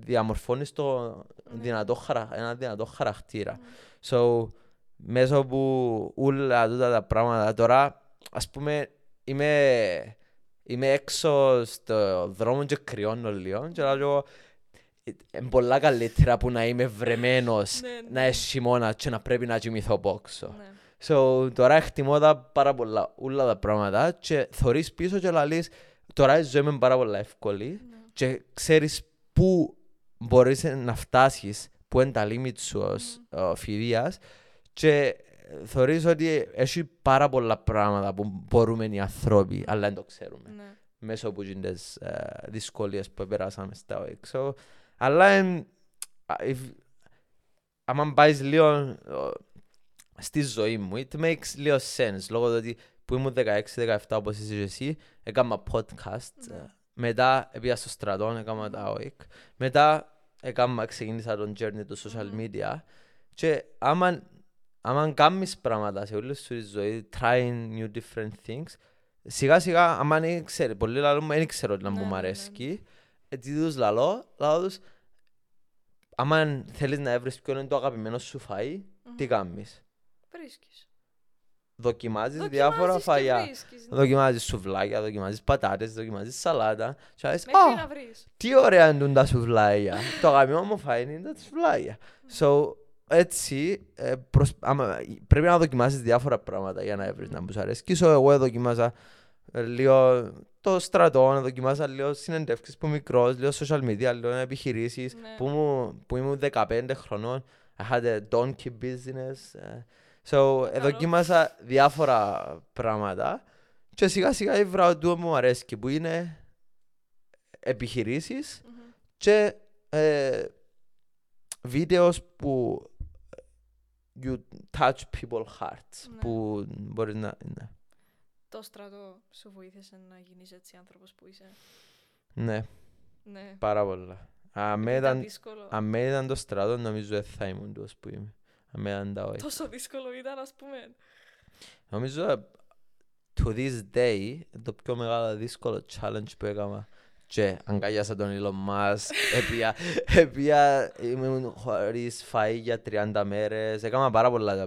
διαμορφώνεις το Ναι. δυνατό, χαρα- ένα δυνατό χαρακτήρα. Μμ. So, μέσα από όλα τούτα τα πράγματα, τώρα, ας πούμε, είμαι, είμαι έξω στο δρόμο και κρυώνω λίγο και λέω εγώ, είναι πολλά καλύτερα που να είμαι βρεμένος, Ναι, να ναι. έχει χειμώνα και να πρέπει να κοιμηθώ πόξο. Ναι. So, τώρα εκτιμώ τα πάρα πολλά, όλα τα πράγματα και θωρείς πίσω και λαλείς, τώρα η ζωή μου είναι πάρα πολλά εύκολη Ναι. και ξέρεις πού μπορείς να φτάσεις, πού είναι τα limit σου ως ε, φοιτείας και θεωρείς ότι έχει πάρα πολλά πράγματα που μπορούμε οι ανθρώποι, αλλά δεν το ξέρουμε Ναι. μέσω από τις ε, δυσκολίες που περάσαμε στα έξω. Αλλά εν, α, if- άμα πάεις λίγο ε, στη ζωή μου, it makes λίγο sense, λόγω του ότι που ήμουν 16-17 όπως είσαι και εσύ, έκανα podcast, Ναι. ε, μετά πήγα στο στρατό, έκανα τα OIC, μετά έκανα, ξεκίνησα τον journey του social Μμμ. media και άμα, άμα κάνεις πράγματα σε όλη σου τη ζωή, trying new different things, σιγά σιγά, άμα δεν ξέρει, πολλοί λαλούν, δεν ξέρω τι να Ναι, μου ναι, ναι, αρέσκει, έτσι τους λαλώ, λαλώ τους, άμα θέλεις να έβρεις ποιο είναι το αγαπημένο σου φαΐ, τι Μμμ. κάνεις. Βρίσκεις. Δοκιμάζεις διάφορα Δοκιμάζεις και φαγιά. βρίσκεις, ναι. Δοκιμάζεις σουβλάκια, δοκιμάζεις πατάτες, δοκιμάζεις σαλάτα. Και λες, Μέχρι «Α, να βρεις. τι ωραία είναι τα σουβλάκια. το αγαπημένο μου φαΐ είναι τα σουβλάκια. So, έτσι, ε, προσ- άμα- πρέπει να δοκιμάσεις διάφορα πράγματα για να βρεις να μου σου αρέσει. So, εγώ δοκιμάζα ε, λίγο το στρατό, δοκιμάζα λίγο συνεντεύξεις που μικρός, λίγο social media, λίγο επιχειρήσεις. Ναι. Που, μου, που ήμουν 15 χρονών, I had a donkey business. ε, So, ε, Καλό. δοκίμασα διάφορα πράγματα και σιγά σιγά έβρα ότι μου αρέσει που είναι επιχειρήσεις Μμμ. και ε, βίντεος που you touch people hearts Ναι. που μπορείς να ναι, Το στρατό σου βοήθησε να γίνεις έτσι άνθρωπος που είσαι; ναι Ναι. πάρα πολλά αν Ήταν ήταν, δύσκολο. αν ήταν το στρατό νομίζω δεν θα ήμουν τόσο που είμαι αν ήταν τα όχι Τόσο δύσκολο ήταν, ας πούμε. Νομίζω ε, to this day το πιο μεγάλο δύσκολο challenge που έκανα και αγκαλιάσα τον Elon Musk (laughs) έπια, έπια ήμουν χωρίς φαΐ για 30 μέρες έκανα πάρα πολλά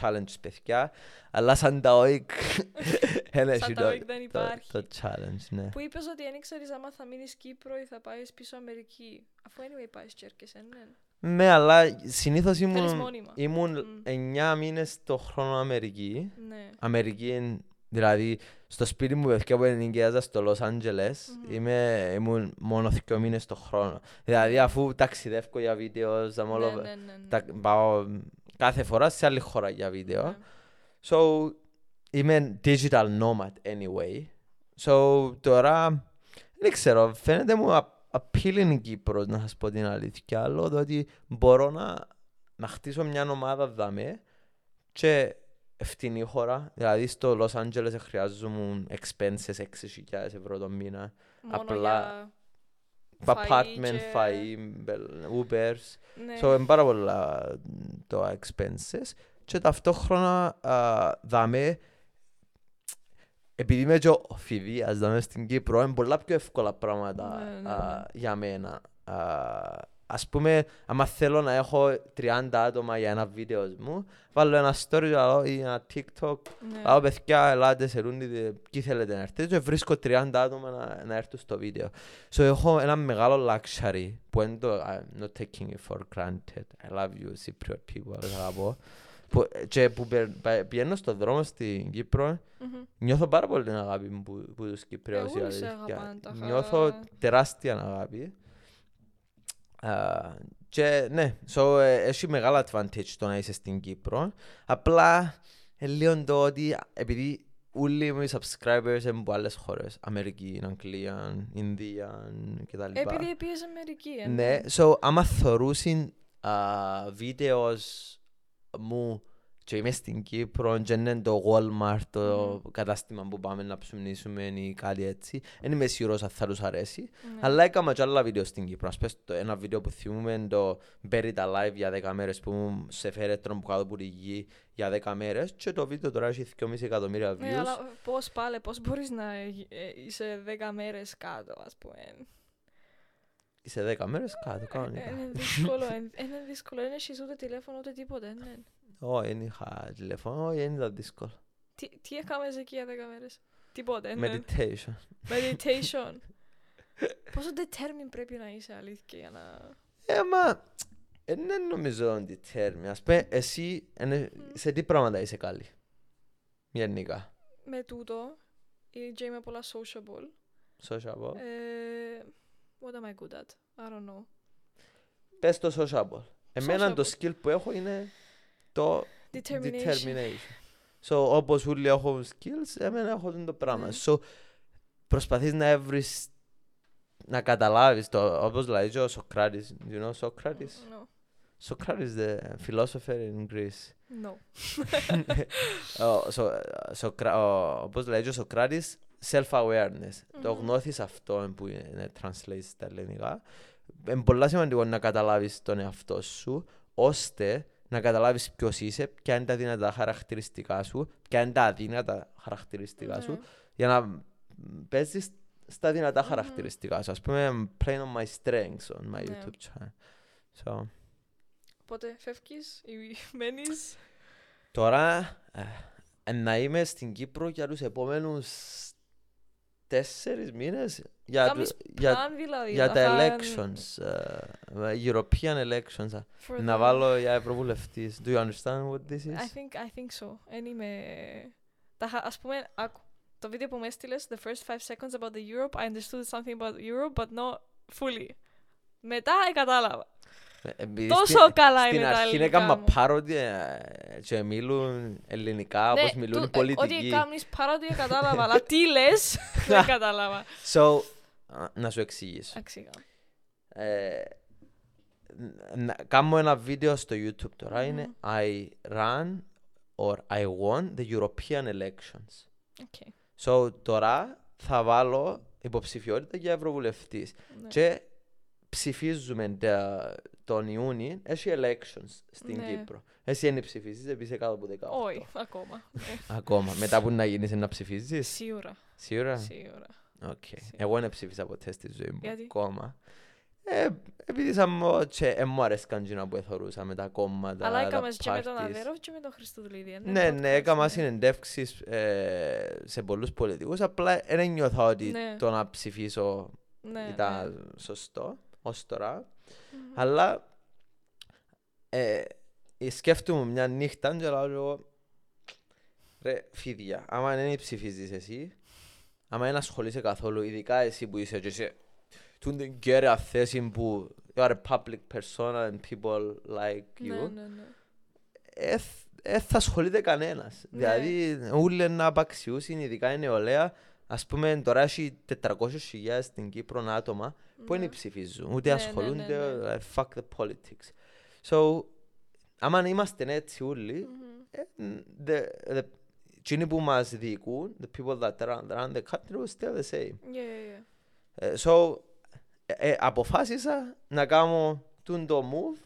challenge παιδιά αλλά σαν τα OIC δεν έχει τα το, OIC δεν το, υπάρχει. το challenge ναι. Που είπες ότι δεν ήξερες άμα θα μείνεις Κύπρο ή θα πάεις πίσω Αμερική. Αφού anyway πάεις και έρχεσαι, ναι. ναι αλλά συνήθως Θέλεις ήμουν, μόνιμα. ήμουν Μμ. 9 μήνες το χρόνο Αμερική Ναι. Αμερική, δηλαδή στο σπίτι μου παιδιά που ενοικιάζα στο Λος Άντζελες Μμμ. είμαι, ήμουν μόνο δύο μήνες το χρόνο. Δηλαδή αφού ταξιδεύω για βίντεο, Ναι, όλο, ναι, ναι, ναι. τα, πάω κάθε φορά σε άλλη χώρα για βίντεο. Ναι. So, είμαι digital nomad anyway. So τώρα δεν ξέρω, φαίνεται μου α- appealing η Κύπρος να σας πω την αλήθεια. Άλλο το ότι μπορώ να, να χτίσω μια ομάδα δαμέ και ευθυνή χώρα. Δηλαδή στο Los Angeles χρειάζομαι expenses 6.000 ευρώ το μήνα. Μόνο Απλά για Apartment, και- φαΐ, Ubers. Ναι. So, είναι πάρα πολλά το expenses και ταυτόχρονα α, δάμε επειδή είμαι και ο φιδίας δάμε στην Κύπρο είναι πολλά πιο εύκολα πράγματα Ναι, ναι, α, ναι. για μένα. Α, ας πούμε, άμα θέλω να έχω 30 άτομα για ένα βίντεο μου, βάλω ένα story λαλώ, ή ένα TikTok, Ναι. Λέω παιδιά, ελάτε σε ρούντι, ποιοι θέλετε να έρθετε και βρίσκω 30 άτομα να, να έρθουν στο βίντεο. So έχω ένα μεγάλο luxury που είναι το I'm not taking it for granted. I love you Cypriot people, θα τα πω. Που, και που πε- πα- πηγαίνω στον δρόμο στην Κύπρο, Μμμ. νιώθω πάρα πολύ την αγάπη μου που, που τους Κυπρέους. η Εγώ σε αλήθεια. αγαπάνε τα Νιώθω χα- τεράστια αγάπη. Α, και ναι, so, ε, έχει μεγάλο advantage το να είσαι στην Κύπρο. Απλά ε, λίγο το ότι επειδή όλοι μου οι subscribers είναι από άλλες χώρες. Αμερική, Αγγλία, Ινδία κτλ. Επειδή πήγες Αμερική, ε, Ναι, so άμα θωρούσιν βίντεος μου και είμαι στην Κύπρο και είναι το Walmart, το κατάστημα που πάμε να ψουμνήσουμε ή κάτι έτσι, δεν είμαι σίγουρος αν θα τους αρέσει. Ναι. Αλλά έκανα και άλλα βίντεο στην Κύπρο. Ας πες το ένα βίντεο που θυμούμε το Bury the Live για 10 μέρες που μου σε φέρε τρόπο κάτω από τη γη για 10 μέρες και το βίντεο τώρα έχει 2,5 εκατομμύρια views. Ναι, αλλά πώς πάλι, πώς μπορείς να ε, ε, είσαι 10 μέρες κάτω, ας πούμε. Είσαι 10 μέρες κάτω, Ε, κανονικά. Είναι δύσκολο, ε, είναι δύσκολο, δεν έχεις ούτε τηλέφωνο ούτε τίποτα, ναι. Όχι, δεν είχα τηλέφωνο, όχι, δεν ήταν δύσκολο. Τι, τι έκαμες εκεί για 10 μέρες; Τίποτα, ναι. Meditation. Meditation. (laughs) Πόσο determined πρέπει να είσαι αλήθεια για να... Ε, μα, ε, δεν νομίζω ότι τέρμι. Ας πούμε, εσύ, είναι- σε τι πράγματα είσαι καλή; Γενικά. Με τούτο, ή και είμαι πολλά sociable. Sociable. Ε, what am I good at? I don't know. Πες το sociable. Εμένα το Sociable. skill που έχω είναι το Determination. determination. So, όπως όλοι έχουν skills, εμένα έχω το πράγμα. Ναι. So, προσπαθείς να βρεις, να καταλάβεις το, όπως λέει και ο Σοκράτης. You know Socrates? No. Socrates, the philosopher in Greece. No. (laughs) Ο- Σο- Σοκρα- ο- Όπως λέει και ο Σοκράτης, self-awareness. Το Μμμ. γνώθεις αυτό που είναι translate στα ελληνικά. Είναι πολύ σημαντικό να καταλάβεις τον εαυτό σου, ώστε να καταλάβεις ποιος είσαι, ποια είναι τα δυνατά χαρακτηριστικά σου, ποια είναι τα αδύνατα χαρακτηριστικά σου, Ναι. για να παίζεις στα δυνατά Μμμ. χαρακτηριστικά σου. Ας πούμε, I'm playing on my strengths on my Ναι. YouTube channel. So, Οπότε φεύγεις ή μένεις; Τώρα ε, ε, να είμαι στην Κύπρο για τους επόμενους τέσσερις μήνες για, Κάμεις του- για, Πλάν δηλαδή. για να τα χαν- elections, ε, European elections. ε, for Να the- βάλω για ευρωβουλευτής. Do you understand what this I is? think, I think so. Εν είμαι... Τα, χα- ας πούμε, άκου, το βίντεο που μου έστειλες, the first five seconds about the Europe, I understood something about Europe, but not fully. Μετά ε, κατάλαβα. Ε, επειδή Τόσο στην- καλά είναι Στην τα αρχή ελληνικά έκανα μου. πάροδι ε, και μιλούν ελληνικά όπως μιλούν οι του- ε, Ό,τι πολιτικοί. κάνεις παρά το κατάλαβα, αλλά τι λες, (laughs) δεν κατάλαβα. So, α, να σου εξηγήσω. Αξίγα. Ε, ν- να- κάνω ένα βίντεο στο YouTube τώρα είναι I ran or I won the European elections. Okay. So τώρα θα βάλω υποψηφιότητα για ευρωβουλευτής Ναι. και ψηφίζουμε τα- τον Ιούνιο, έχει elections στην Ναι. Κύπρο. Εσύ δεν ψηφίζεις, επειδή είσαι κάτω από 18. Όχι, ακόμα. Ναι. Ακόμα. Μετά που να γίνεις να ψηφίζεις; Σίγουρα. Σίγουρα; Σίγουρα. Οκ. Σίγουρα. Εγώ δεν ψήφισα ποτέ στη ζωή μου. Γιατί; Ακόμα. Ε, επειδή σαν μου και ε, μου αρέσκαν εκείνα που εθωρούσα με τα κόμματα, Αλλά τα έκαμες και με τον parties. Αβέρο και με τον Χριστοδουλίδη. ε, Ναι, ναι, έκανα podcast, συνεντεύξεις ε, σε πολλούς πολιτικούς, απλά δεν νιώθω ότι Ναι. το να ψηφίσω Ναι, ήταν σωστό ως τώρα. Μμμ. Αλλά ε, ε, σκέφτομαι μια νύχτα και λέω εγώ, ρε φίδια, άμα δεν ψηφίζεις εσύ, άμα δεν ασχολείσαι καθόλου, ειδικά εσύ που είσαι και είσαι τούν την κέρια θέση που you are a public persona and people like Ναι, you, ναι, ναι. ε, θ- δεν θα ασχολείται κανένας. Ναι. Δηλαδή, όλοι να απαξιούσουν, ειδικά η νεολαία. Α πούμε, τώρα έχει 400.000 στην Κύπρο άτομα που Ναι. δεν ψηφίζουν, ούτε Ναι, ναι, ασχολούνται. ναι, ναι. like, fuck the politics. So, άμα είμαστε έτσι όλοι, Μμμ. ε, the, the, εκείνοι που μας διοικούν, the people that run, run the country will stay the same. Yeah, yeah, yeah. Ε, so, ε, ε, αποφάσισα να κάνω τούν το move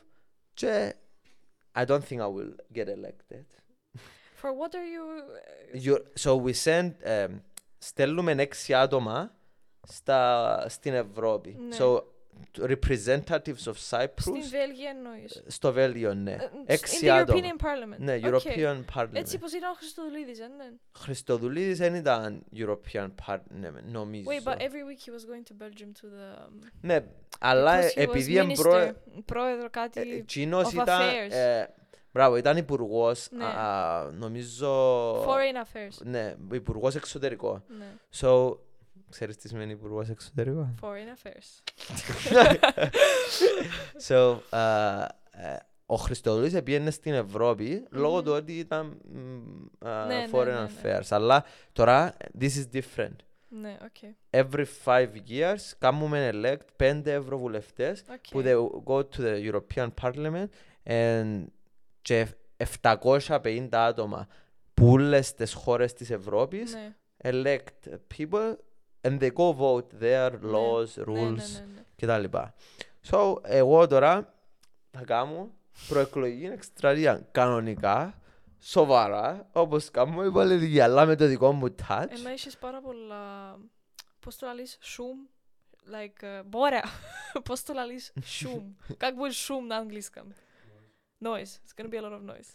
και I don't think I will get elected. (laughs) For what are you... ε, You, so we send, ε, στέλνουμε έξι άτομα στα, στην Ευρώπη. Ναι. So, representatives of Στην Cyprus, Βέλγια εννοείς. στο Βέλγιο, ναι. Ε, Έξι In the άτομα. European Parliament. Ναι, Οκ. European Parliament. Έτσι πως ήταν ο Χριστοδουλίδης, δεν είναι. Χριστοδουλίδης δεν ήταν European Parliament, νομίζω. Wait, but every week he was going to Belgium to the... um, Ναι, αλλά because he was επειδή εμπρό... minister, πρόεδρο κάτι... Εκείνος of ήταν... affairs. ε, Μπράβο, ήταν υπουργός, Ναι. α, νομίζω... Foreign affairs. Ναι, υπουργός εξωτερικών. Ναι. So, ξέρεις τι σημαίνει υπουργός εξωτερικών; Foreign affairs. (laughs) so, α, ε, ο Χριστοδουλής πήγαινε στην Ευρώπη λόγω Μμμ. του ότι ήταν μ, α, Ναι, ναι, foreign ναι, ναι. affairs. Αλλά τώρα, this is different. Ναι, οκ. Every five years κάνουμε elect πέντε ευρωβουλευτές Οκ. που they go to the European Parliament and και 750 άτομα που όλες τις χώρες της Ευρώπης Ναι. elect people and they go vote their laws, Ναι, rules ναι, ναι, ναι. κτλ. So, εγώ τώρα θα κάνω προεκλογική εκστρατεία κανονικά, σοβαρά, όπως κάνω η πολιτική, αλλά με το δικό μου touch. Ενώ έχεις πάρα πολλά... Πώς το λαλείς, σουμ, like, uh, μπόρεα. (laughs) Πώς το λαλείς, σουμ. (laughs) Как будет шум на английском? Noise. It's gonna be a lot of noise.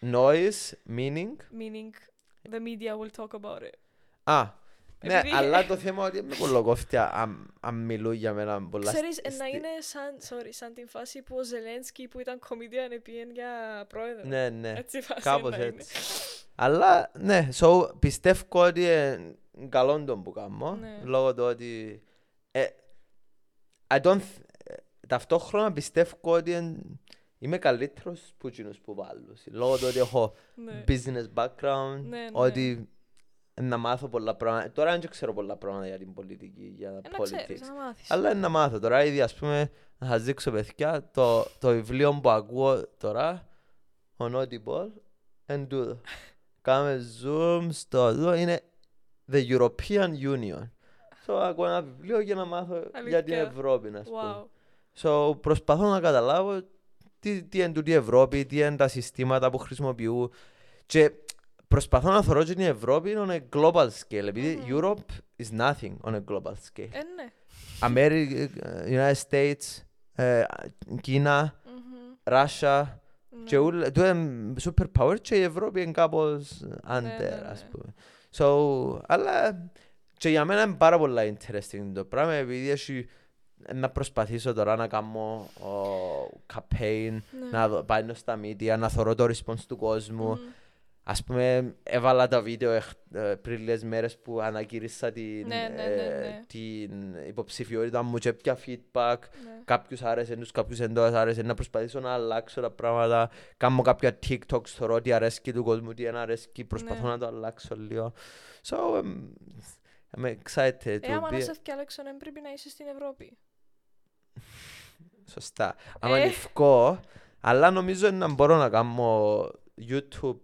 Noise, meaning. Meaning, the media will talk about it. Α, ναι, Επειδή- αλλά το θέμα ότι με κολοκόφτει αν, αν μιλούν για μένα πολλά Ξέρεις, στι- ε, να είναι σαν, sorry, σαν την φάση που ο Ζελένσκι που ήταν comedian επίεν για πρόεδρο. Ναι, ναι, Έτσι φάση κάπως να είναι. έτσι. Αλλά, ναι, so, πιστεύω ότι είναι καλό το που κάνω, Ναι. λόγω του ότι... ε, I don't... th- ε, ταυτόχρονα πιστεύω ότι εν- είμαι καλύτερος που εκείνους που βάλω. Λόγω του ότι έχω Ναι. business background, Ναι, ναι. ότι να μάθω πολλά πράγματα. Τώρα δεν ξέρω πολλά πράγματα για την πολιτική, για Ε, να ξέρεις, politics. να μάθεις. Αλλά να μάθω τώρα, ήδη ας πούμε, να σας δείξω παιδιά, το, το βιβλίο που ακούω τώρα, ο Audible, εν τούτο. (laughs) Κάμε zoom στο εδώ, είναι The European Union. So, ακούω ένα βιβλίο για να μάθω για την Αλήθεια. Ευρώπη, να πούμε. Wow. So, προσπαθώ να καταλάβω τι, τι είναι τούτη η Ευρώπη, τι είναι τα συστήματα που χρησιμοποιούν και προσπαθώ να θεωρώ και την Ευρώπη on a global scale, επειδή Μμμ. Europe is nothing on a global scale. Ε, ναι. America, United States, ε, Κίνα, Μμμ. Russia Ναι. και ούλ- του είναι superpower και η Ευρώπη είναι κάπως under, ναι, ας ναι. πούμε. So, αλλά και για μένα είναι πάρα πολλά interesting το πράγμα επειδή έχει να προσπαθήσω τώρα να κάνω ο, campaign, Ναι. να δω- πάω στα media, να θωρώ το response του κόσμου. Μμμ. Ας πούμε, έβαλα τα βίντεο εχ- ε, πριν λίγες μέρες που ανακήρυσα την, Ναι, ναι, ναι, ε, ναι. την υποψηφιότητα μου και πια feedback. Ναι. Κάποιους άρεσε, τους κάποιους δεν το άρεσε. Να προσπαθήσω να αλλάξω τα πράγματα. Κάνω κάποια TikToks, θωρώ ότι αρέσκει του κόσμου, τι δεν αρέσκει. Προσπαθώ Ναι. να το αλλάξω λίγο. So, um, I'm excited Ε, to άμα be... να σε διαλέξω, δεν πρέπει να είσαι στην Ευρώπη. Σωστά. Άμα Ε. είναι ευκό, αλλά νομίζω να μπορώ να κάνω YouTube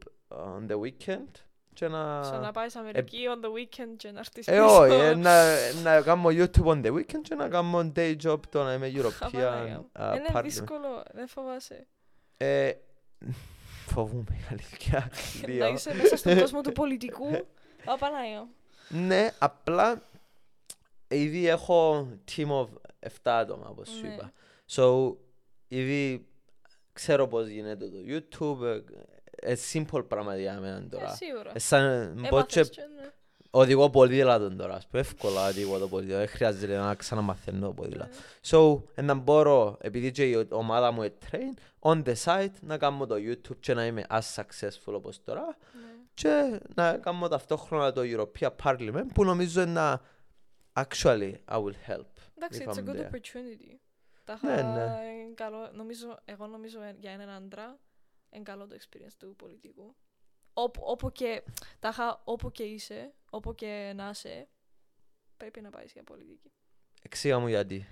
on the weekend και να... So να πάεις στην Αμερική on the weekend και να έρθεις Ε, πίσω. όχι, ε, να, να κάνω YouTube on the weekend και να κάνω day job το να είμαι European Απαναγία. uh, Είναι partner. δύσκολο, δεν φοβάσαι. Ε, φοβούμαι, η (laughs) αλήθεια. Να λίγο. είσαι μέσα στον κόσμο του πολιτικού. (laughs) Απαναγία. Ναι, απλά ήδη έχω team of 7 άτομα, όπως σου Ναι. είπα. So, ήδη ξέρω πώς γίνεται το YouTube. Ε, ε, simple πράγμα για μένα Ε, τώρα. σίγουρα. Ε, σαν μπω Έμαθες και και, ναι. οδηγώ ποδήλατο τώρα. ας πούμε, Εύκολα οδηγώ το ποδήλατο. Δεν χρειάζεται να ξαναμαθαίνω το ποδήλατο. Ναι. So, ε, να μπορώ, επειδή και η ομάδα μου είναι train, on the side να κάνω το YouTube και να είμαι as successful όπως τώρα Ναι. και να κάνω ταυτόχρονα το European Parliament που νομίζω να actually I will help. Εντάξει, if it's a I'm good there. opportunity. Τα Ναι, είχα ναι. ε, καλό, νομίζω, εγώ νομίζω ε, για έναν άντρα, είναι καλό το experience του πολιτικού. Όπου, όπου, και, τάχα, όπου και είσαι, όπου και να είσαι, πρέπει να πάεις για πολιτική. Εξήγα μου γιατί.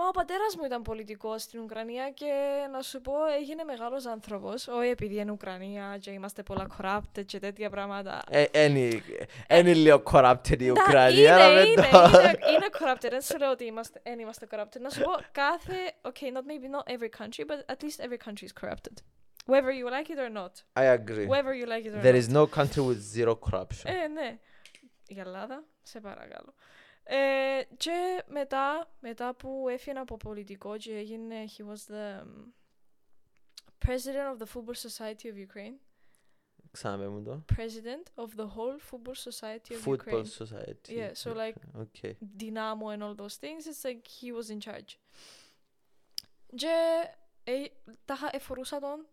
Μα ο πατέρας μου ήταν πολιτικός στην Ουκρανία και να σου πω έγινε μεγάλος άνθρωπος. Όχι επειδή είναι Ουκρανία και είμαστε πολλά corrupted και τέτοια πράγματα. Είναι λίγο corrupted η Ουκρανία. Είναι, είναι, είναι, είναι corrupted. Δεν σου λέω ότι είμαστε, δεν είμαστε corrupted. Να σου πω κάθε, okay, not maybe not every country, but at least every country is corrupted. Whether you like it or not. I agree. Whether you like it or There not. is no country with zero corruption. Ε, ναι. Η Ελλάδα, σε παρακαλώ. Ε, και μετά, μετά που έφυγε από πολιτικό και έγινε, he was the um, president of the Football Society of Ukraine. Ξαναπέ μου το. President of the whole Football Society of Football Ukraine. Society. Yeah, so like Okay. Dynamo and all those things, it's like he was in charge. Και ε, τάχα εφορούσα τον,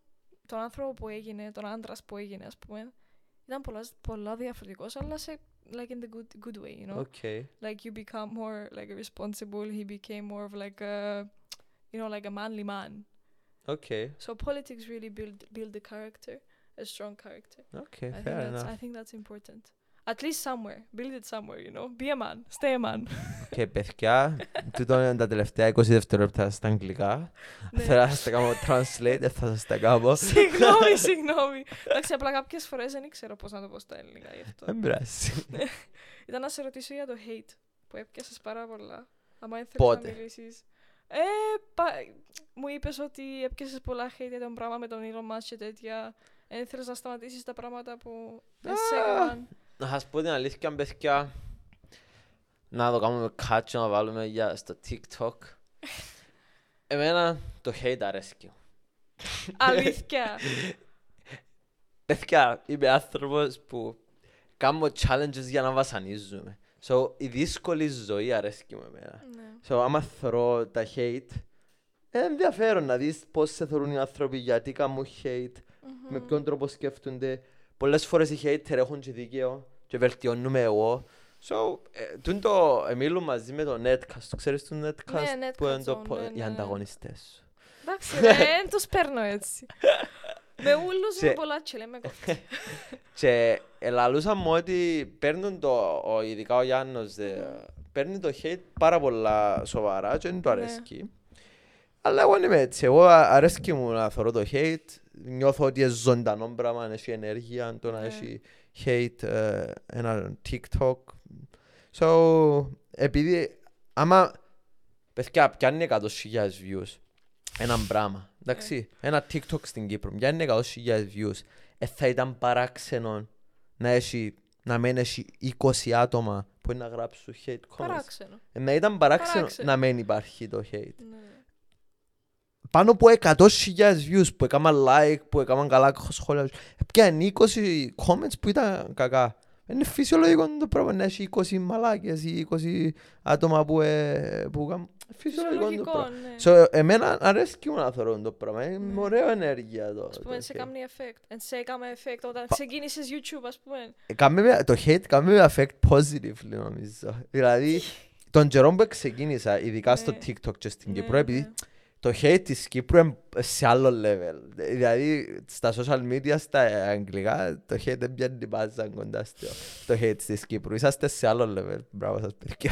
τον άνθρωπο που έγινε, τον άντρας που έγινε, ας πούμε. Ήταν πολλά, πολλά διαφορετικός, αλλά σε, like in the good, good way, you know? Okay. like you become more like responsible he became more of like a you know like a manly man Okay. so politics really build build the character a strong character Okay. I think Fair that's enough. I think that's important at least somewhere build it somewhere you know; Be a man stay a man (laughs) Και παιδιά, τούτο είναι τα τελευταία 20 δευτερόλεπτα στα αγγλικά. Ναι. Θέλω να σας τα κάνω translate, δεν θα σας τα κάνω. συγγνώμη συγγνώμη εντάξει απλά κάποιες φορές δεν ξέρω πώς να το πω στα ελληνικά γι' αυτό Δεν πειράζει. (laughs) ήταν να σε ρωτήσω για το hate που έπιασες πάρα πολλά άμα δεν θέλεις Πότε; να μιλήσεις ε, πα- μου είπες ότι έπιασες πολλά hate για τον πράγμα με τον Elon Musk και τέτοια. Δεν θέλεις να σταματήσεις τα πράγματα που δεν σε Α. έκαναν. Να σας πω την αλήθεια, παιδιά. Να το κάνουμε catch να βάλουμε για στο TikTok. Εμένα το hate αρέσκει. Αλήθεια. (laughs) Παιδιά, είμαι άνθρωπος που κάνω challenges για να βασανίζουμε. So, η δύσκολη ζωή αρέσκει μου εμένα. ναι. So, άμα θεωρώ τα hate, ε, ενδιαφέρον να δεις πώς σε θεωρούν οι άνθρωποι, γιατί κάνουν hate, με ποιον τρόπο σκέφτονται. Πολλές φορές οι hater έχουν και δίκαιο και βελτιώνουμε εγώ. So, ε, τούν το ε, μιλούν μαζί με το Netcast. Το ξέρεις το Netcast Ναι, που είναι το, Netcast, πο- ναι, οι ναι. ανταγωνιστές σου. Εντάξει ρε, (laughs) δεν τους παίρνω έτσι. με ούλους Σε- με πολλά τσιλέ με κόφτει. Και (laughs) ελαλούσαν μου ότι παίρνουν το, ο, ειδικά ο Γιάννος, δε, παίρνει το hate πάρα πολλά σοβαρά και δεν του Ναι. αρέσκει. Αλλά εγώ δεν είμαι έτσι. Εγώ α- αρέσκει μου να θεωρώ το hate. Νιώθω ότι είναι ζωντανό πράγμα, έχει ενέργεια, το να Ναι. έχει hate, ε, ένα TikTok. So, επειδή άμα παιδιά πιάνει 100.000 views ένα πράγμα, εντάξει, ένα TikTok στην Κύπρο πιάνει 100.000 views, ε, θα ήταν παράξενο να έχει να μην έχει 20 άτομα που είναι να γράψουν hate comments. Παράξενο. Ε, να ήταν παράξενο Παράξενο. να μην υπάρχει το hate. Ναι. Πάνω από 100.000 views που έκαναν like, που έκαναν καλά σχόλια, πιάνε 20 comments που ήταν κακά. Είναι φυσιολογικό το πράγμα να έχει 20 μαλάκες ή 20 άτομα που, ε, που κάνουν. Φυσιολογικό το Φυσιολογικό, πράγμα. ναι. So, εμένα αρέσκει μου να θεωρώ το πράγμα. Είναι Ναι. ωραίο ενέργεια το. Ας πούμε, το σε hate. κάνει effect. Εν σε έκαμε effect όταν Πα- ξεκίνησες YouTube, ας πούμε. Ε, κάμε με- το hate κάνει με affect positively νομίζω. Δηλαδή, τον καιρό που ξεκίνησα, ειδικά στο Ναι. TikTok και στην Ναι, Κύπρο, επειδή ναι. Το hate της Κύπρου είναι σε άλλο level. Δηλαδή, στα social media, στα αγγλικά, το hate δεν πιάνει μπάζα κοντά στο το hate της Κύπρου. Είσαστε σε άλλο level. Μπράβο σας, παιδιά.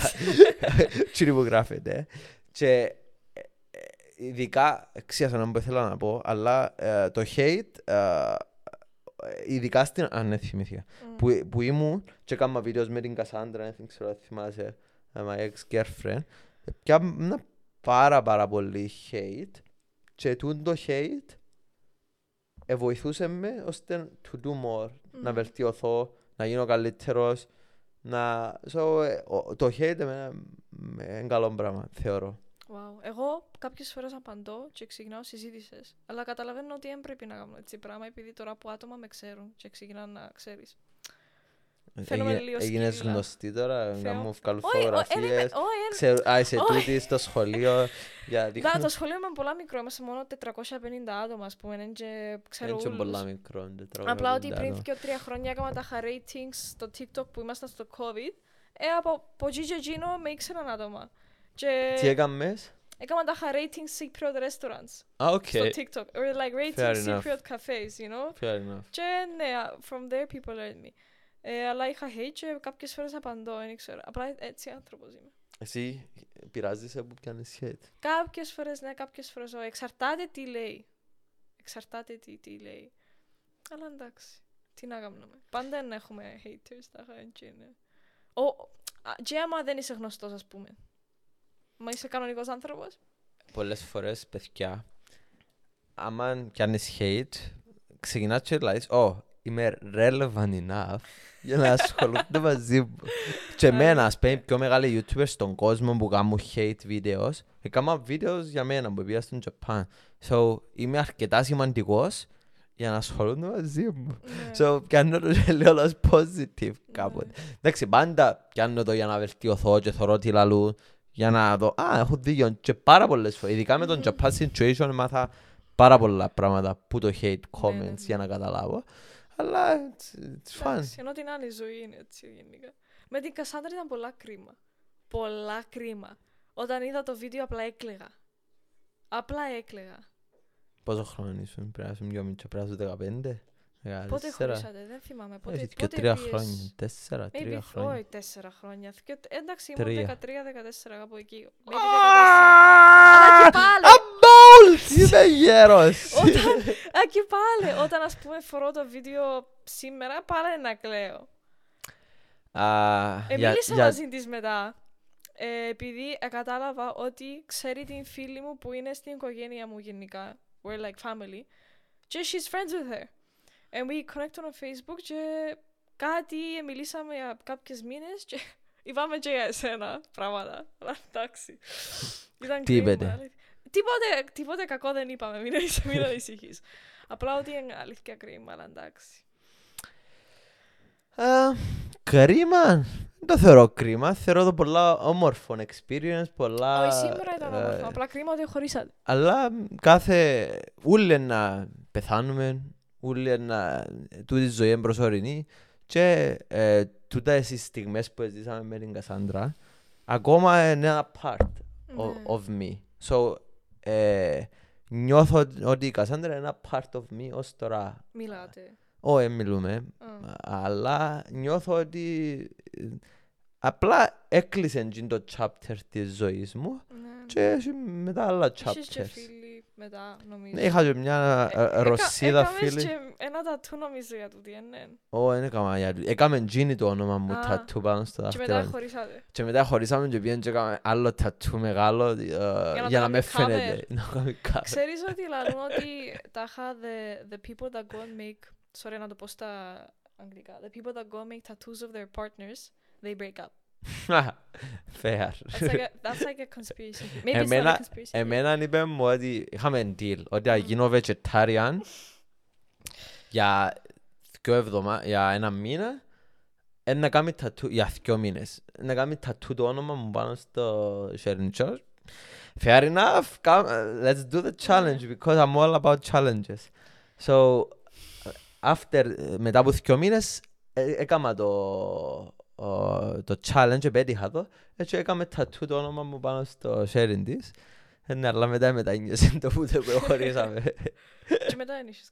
(laughs) Τι που γράφετε. Και ε, ε, ειδικά, ξέχασα να μου ήθελα να πω, αλλά ε, το hate, ε, ειδικά στην... Α, ναι, θυμήθηκα. Μμ. Που, που ήμουν και έκανα βίντεο με την Κασάντρα, δεν ξέρω αν θυμάσαι, ε, my ex-girlfriend. Πιάμε πάρα πάρα πολύ hate και τούτο το hate ε, βοηθούσε με ώστε to do more, να Μμ. βελτιωθώ, να γίνω καλύτερος, να... So, ε, ο- το hate εμένα ε, είναι καλό πράγμα, θεωρώ. Wow. Εγώ κάποιες φορές απαντώ και ξεκινάω συζήτησες. Αλλά καταλαβαίνω ότι δεν πρέπει να κάνω έτσι πράγμα επειδή τώρα που άτομα με ξέρουν και ξεκινάνε να ξέρεις. Φαίνομαι Έγινε- λίγο Έγινες σκύλα. γνωστή τώρα, Θεό. να μου βγάλω Όχι, ο- εν είμαι- φωτογραφίες. όχι, εν- Ξέρω, α, είσαι όχι. τούτη στο σχολείο για Να, δείχνω. το σχολείο είμαι πολλά μικρό, είμαστε μόνο 450 άτομα, ας πούμε, είναι και ξέρω Έτσι ούλους. πολλά μικρό. Απλά ότι πριν και τρία χρόνια έκανα τα ratings στο TikTok που ήμασταν στο COVID, ε, από, από εκεί και εκείνο με ήξεραν άτομα. Και Τι έκαμες; έκανα τα rating secret restaurants Α, οκ. στο TikTok. Or like rating Fair enough. secret cafes, you know; Fair enough. Και ναι, from there people learn me. Ε, αλλά είχα hate και κάποιες φορές απαντώ, δεν ξέρω. Απλά έτσι άνθρωπος είμαι. Εσύ πειράζεσαι που πιάνεις hate; Κάποιες φορές ναι, κάποιες φορές όχι. Εξαρτάται τι λέει. Εξαρτάται τι, τι λέει. Αλλά εντάξει. Τι να κάνουμε. Πάντα δεν έχουμε haters. Τα έτσι είναι. Ο, α, και άμα δεν είσαι γνωστός ας πούμε. Μα είσαι κανονικός άνθρωπος. Πολλές φορές, παιδιά, άμα πιάνεις hate, ξεκινάς και λες, «Ω, είμαι relevant enough για να ασχολούνται μαζί μου». Και εμένα, ας πούμε, οι πιο μεγάλοι YouTubers στον κόσμο που κάνουν hate videos, έκανα videos για μένα που πήγα στον Japan. So, είμαι αρκετά σημαντικός για να ασχολούνται μαζί μου. Ναι. So, πιάνω το και λέω ως positive κάποτε. Εντάξει, πάντα πιάνω το για να βελτιωθώ και θωρώ τι λαλού για να δω, α, έχω δίκιο και πάρα πολλές φορές, ειδικά με τον Μμμ. Japan situation μάθα πάρα πολλά πράγματα που το hate comments ναι, ναι. για να καταλάβω. Αλλά it's, it's fun. Εντάξει, ενώ την άλλη ζωή είναι έτσι γενικά. Με την Κασάνδρα ήταν πολλά κρίμα. Πολλά κρίμα. Όταν είδα το βίντεο απλά έκλαιγα. Απλά έκλαιγα. Πόσο χρόνο ήσουν, πρέπει να ήσουν πιο μικρό, πρέπει να ήσουν 15, Πότε 14. χωρίσατε, δεν θυμάμαι. Πότε, Όχι, και πότε τρία πήγες; χρόνια, τέσσερα, Maybe, τρία χρόνια. όχι τέσσερα χρόνια. Και, εντάξει, ήμουν Τρία. 13-14 κάπου εκεί. Maybe 14. Αλλά και πάλι. Αμπόλτ! Είμαι γέρος! Όταν, α, και πάλι, όταν ας πούμε φορώ το βίντεο σήμερα, πάλι να κλαίω. Α, Ε, για- μίλησα για- μαζί της μετά. Ε, επειδή ε, κατάλαβα ότι ξέρει την φίλη μου που είναι στην οικογένεια μου γενικά. We're like family. Και she's friends with her. And we connected on Facebook και κάτι ε, μιλήσαμε για κάποιες μήνες και (laughs) είπαμε και για εσένα πράγματα. Αλλά εντάξει. Ήταν Τι κρίμα, είπετε; Αλήθεια. Τίποτε, τίποτε κακό δεν είπαμε, μην, ανησυχείς, μην ανησυχείς. Απλά ότι είναι αλήθεια κρίμα, αλλά εντάξει. Α, Κρίμα. Δεν το θεωρώ κρίμα. Θεωρώ το πολλά όμορφο experience. Πολλά... Όχι, σήμερα ήταν ε, όμορφο. Απλά κρίμα ότι χωρίσατε. Αλλά κάθε... Ούλοι να πεθάνουμε. Ούλοι να... Τούτη η ζωή είναι προσωρινή. Και ε, τούτα οι στιγμές που ζήσαμε με την Κασάντρα ακόμα είναι ένα part of, Ναι. of me. So, ε, νιώθω ότι η Κασάντρα είναι ένα part of me ως τώρα. Μιλάτε. Όχι, μιλούμε. Α. Αλλά νιώθω ότι ε, απλά έκλεισε εκείνο το chapter της ζωής μου Ναι. και έχει μετά άλλα Είχες και chapters. Φίλοι μετά, νομίζω. Ναι, είχα και μια ε, Έκα- Ρωσίδα έκαμες φίλη. και ένα τατού νομίζω για τούτη, ε, ναι. Ω, δεν έκανα για του. Έκαμε εκείνη το όνομα μου Α. τατού πάνω στο Και μετά δάχτυλο. χωρίσατε. Και μετά χωρίσαμε και πήγαινε και έκαμε άλλο τατού μεγάλο ε, να για το να με κάνουμε φαίνεται. (laughs) Να κάνουμε cover. Ξέρεις ότι λαλούν ότι τάχα the, the people that go and make, sorry να το πω στα αγγλικά, the people that go and make tattoos of their partners, they break up. Fair. Εμένα είπε μου ότι είχαμε deal, ότι θα γίνω vegetarian για δύο εβδομάδες, για ένα μήνα, να κάνει τατού, για δύο μήνες, να κάνει τατού το όνομα μου πάνω στο sharing church. Fair enough, come, let's do the challenge, because I'm all about challenges. So, after, μετά από δύο μήνες, ε, έκανα το το challenge, επέτυχα το έτσι έκαμε τατού το όνομα μου πάνω στο sharing της ε, ναι, αλλά μετά μετανιώσε το που που χωρίσαμε. (laughs) Και μετά δεν είχες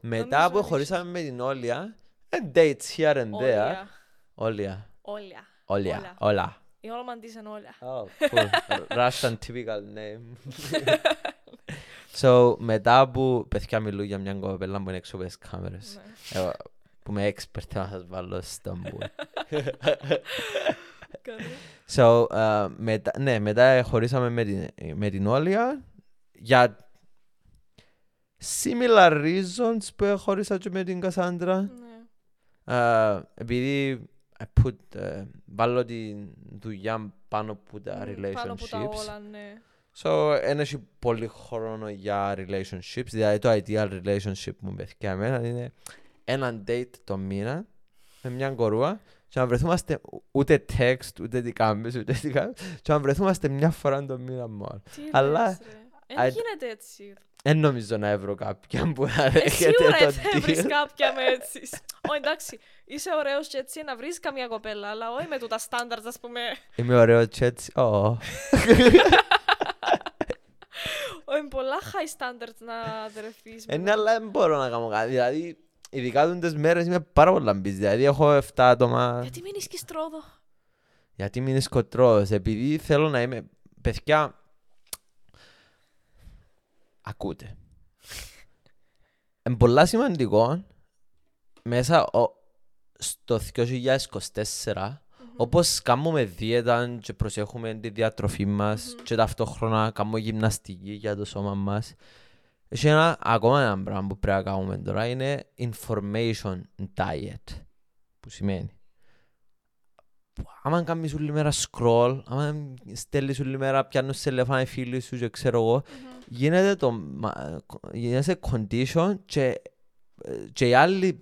μετά Νομίζω που ότι χωρίσαμε με την Όλια, ε, dates here and there. Όλια. Όλια. Όλια. Όλια. Όλα. Η όνομα της είναι όλα. Oh, cool. (laughs) Russian typical name. (laughs) so, μετά που παιδιά μιλούν για μια κοπέλα που είναι έξω από τις κάμερες, Ναι. εγώ, που είμαι expert να σας βάλω στο μπου. Καλή. So, uh, μετά, ναι, μετά χωρίσαμε με την, με την Όλια για similar reasons που χωρίσα και με την Κασάντρα. Ναι. Uh, επειδή I put, uh, βάλω τη δουλειά πάνω από τα Μμ, Πάνω από τα relationships. όλα, ναι. So, δεν έχει πολύ χρόνο για relationships. Δηλαδή, το ideal relationship μου παιδιά εμένα είναι ένα date το μήνα με μια κορούα και να βρεθούμαστε ούτε text, ούτε τι κάνεις, ούτε τι κάνεις και να βρεθούμαστε μια φορά το μήνα μόνο. Τι Αλλά- λες, ρε. Δεν I- γίνεται έτσι. Δεν νομίζω να βρω κάποιον που να Ε, δέχεται Σίγουρα το θα βρεις deal. κάποια με έτσι. Ω, εντάξει, είσαι ωραίος και έτσι να βρεις καμία κοπέλα, αλλά όχι με τούτα standards, ας πούμε. Είμαι ωραίος και έτσι. Ω. είναι πολλά high standards να δρεθείς. Ε, ναι, μετά. αλλά δεν μπορώ να κάνω κάτι. Δηλαδή, ειδικά τούτες μέρες είμαι πάρα πολλά busy. Δηλαδή, έχω 7 άτομα. Γιατί μείνεις και στρόδο. Γιατί μην είναι σκοτρός. Επειδή θέλω να είμαι... Παιδιά, ακούτε. Είναι πολλά σημαντικό μέσα ο- στο 2024 όπως κάνουμε δίαιτα και προσέχουμε τη διατροφή μας Μμμ. και ταυτόχρονα κάνουμε γυμναστική για το σώμα μας έχει ένα ακόμα ένα πράγμα που πρέπει να κάνουμε τώρα είναι information diet που σημαίνει άμα κάνεις όλη μέρα scroll άμα στέλνεις όλη μέρα πιάνουν σε τηλέφωνα οι φίλοι σου και ξέρω εγώ Μμμ. γίνεται το μα- γίνεσαι condition και, και οι άλλοι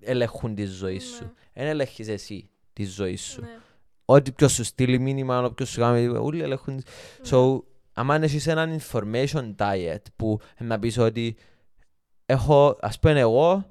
ελέγχουν τη ζωή σου. Ναι. Δεν ελέγχεις εσύ τη ζωή σου. Ναι. Ό,τι ποιος σου στείλει μήνυμα, όποιος σου κάνει, όλοι ελέγχουν. So, άμα έχεις έναν information diet που να πεις ότι έχω, ας πούμε εγώ,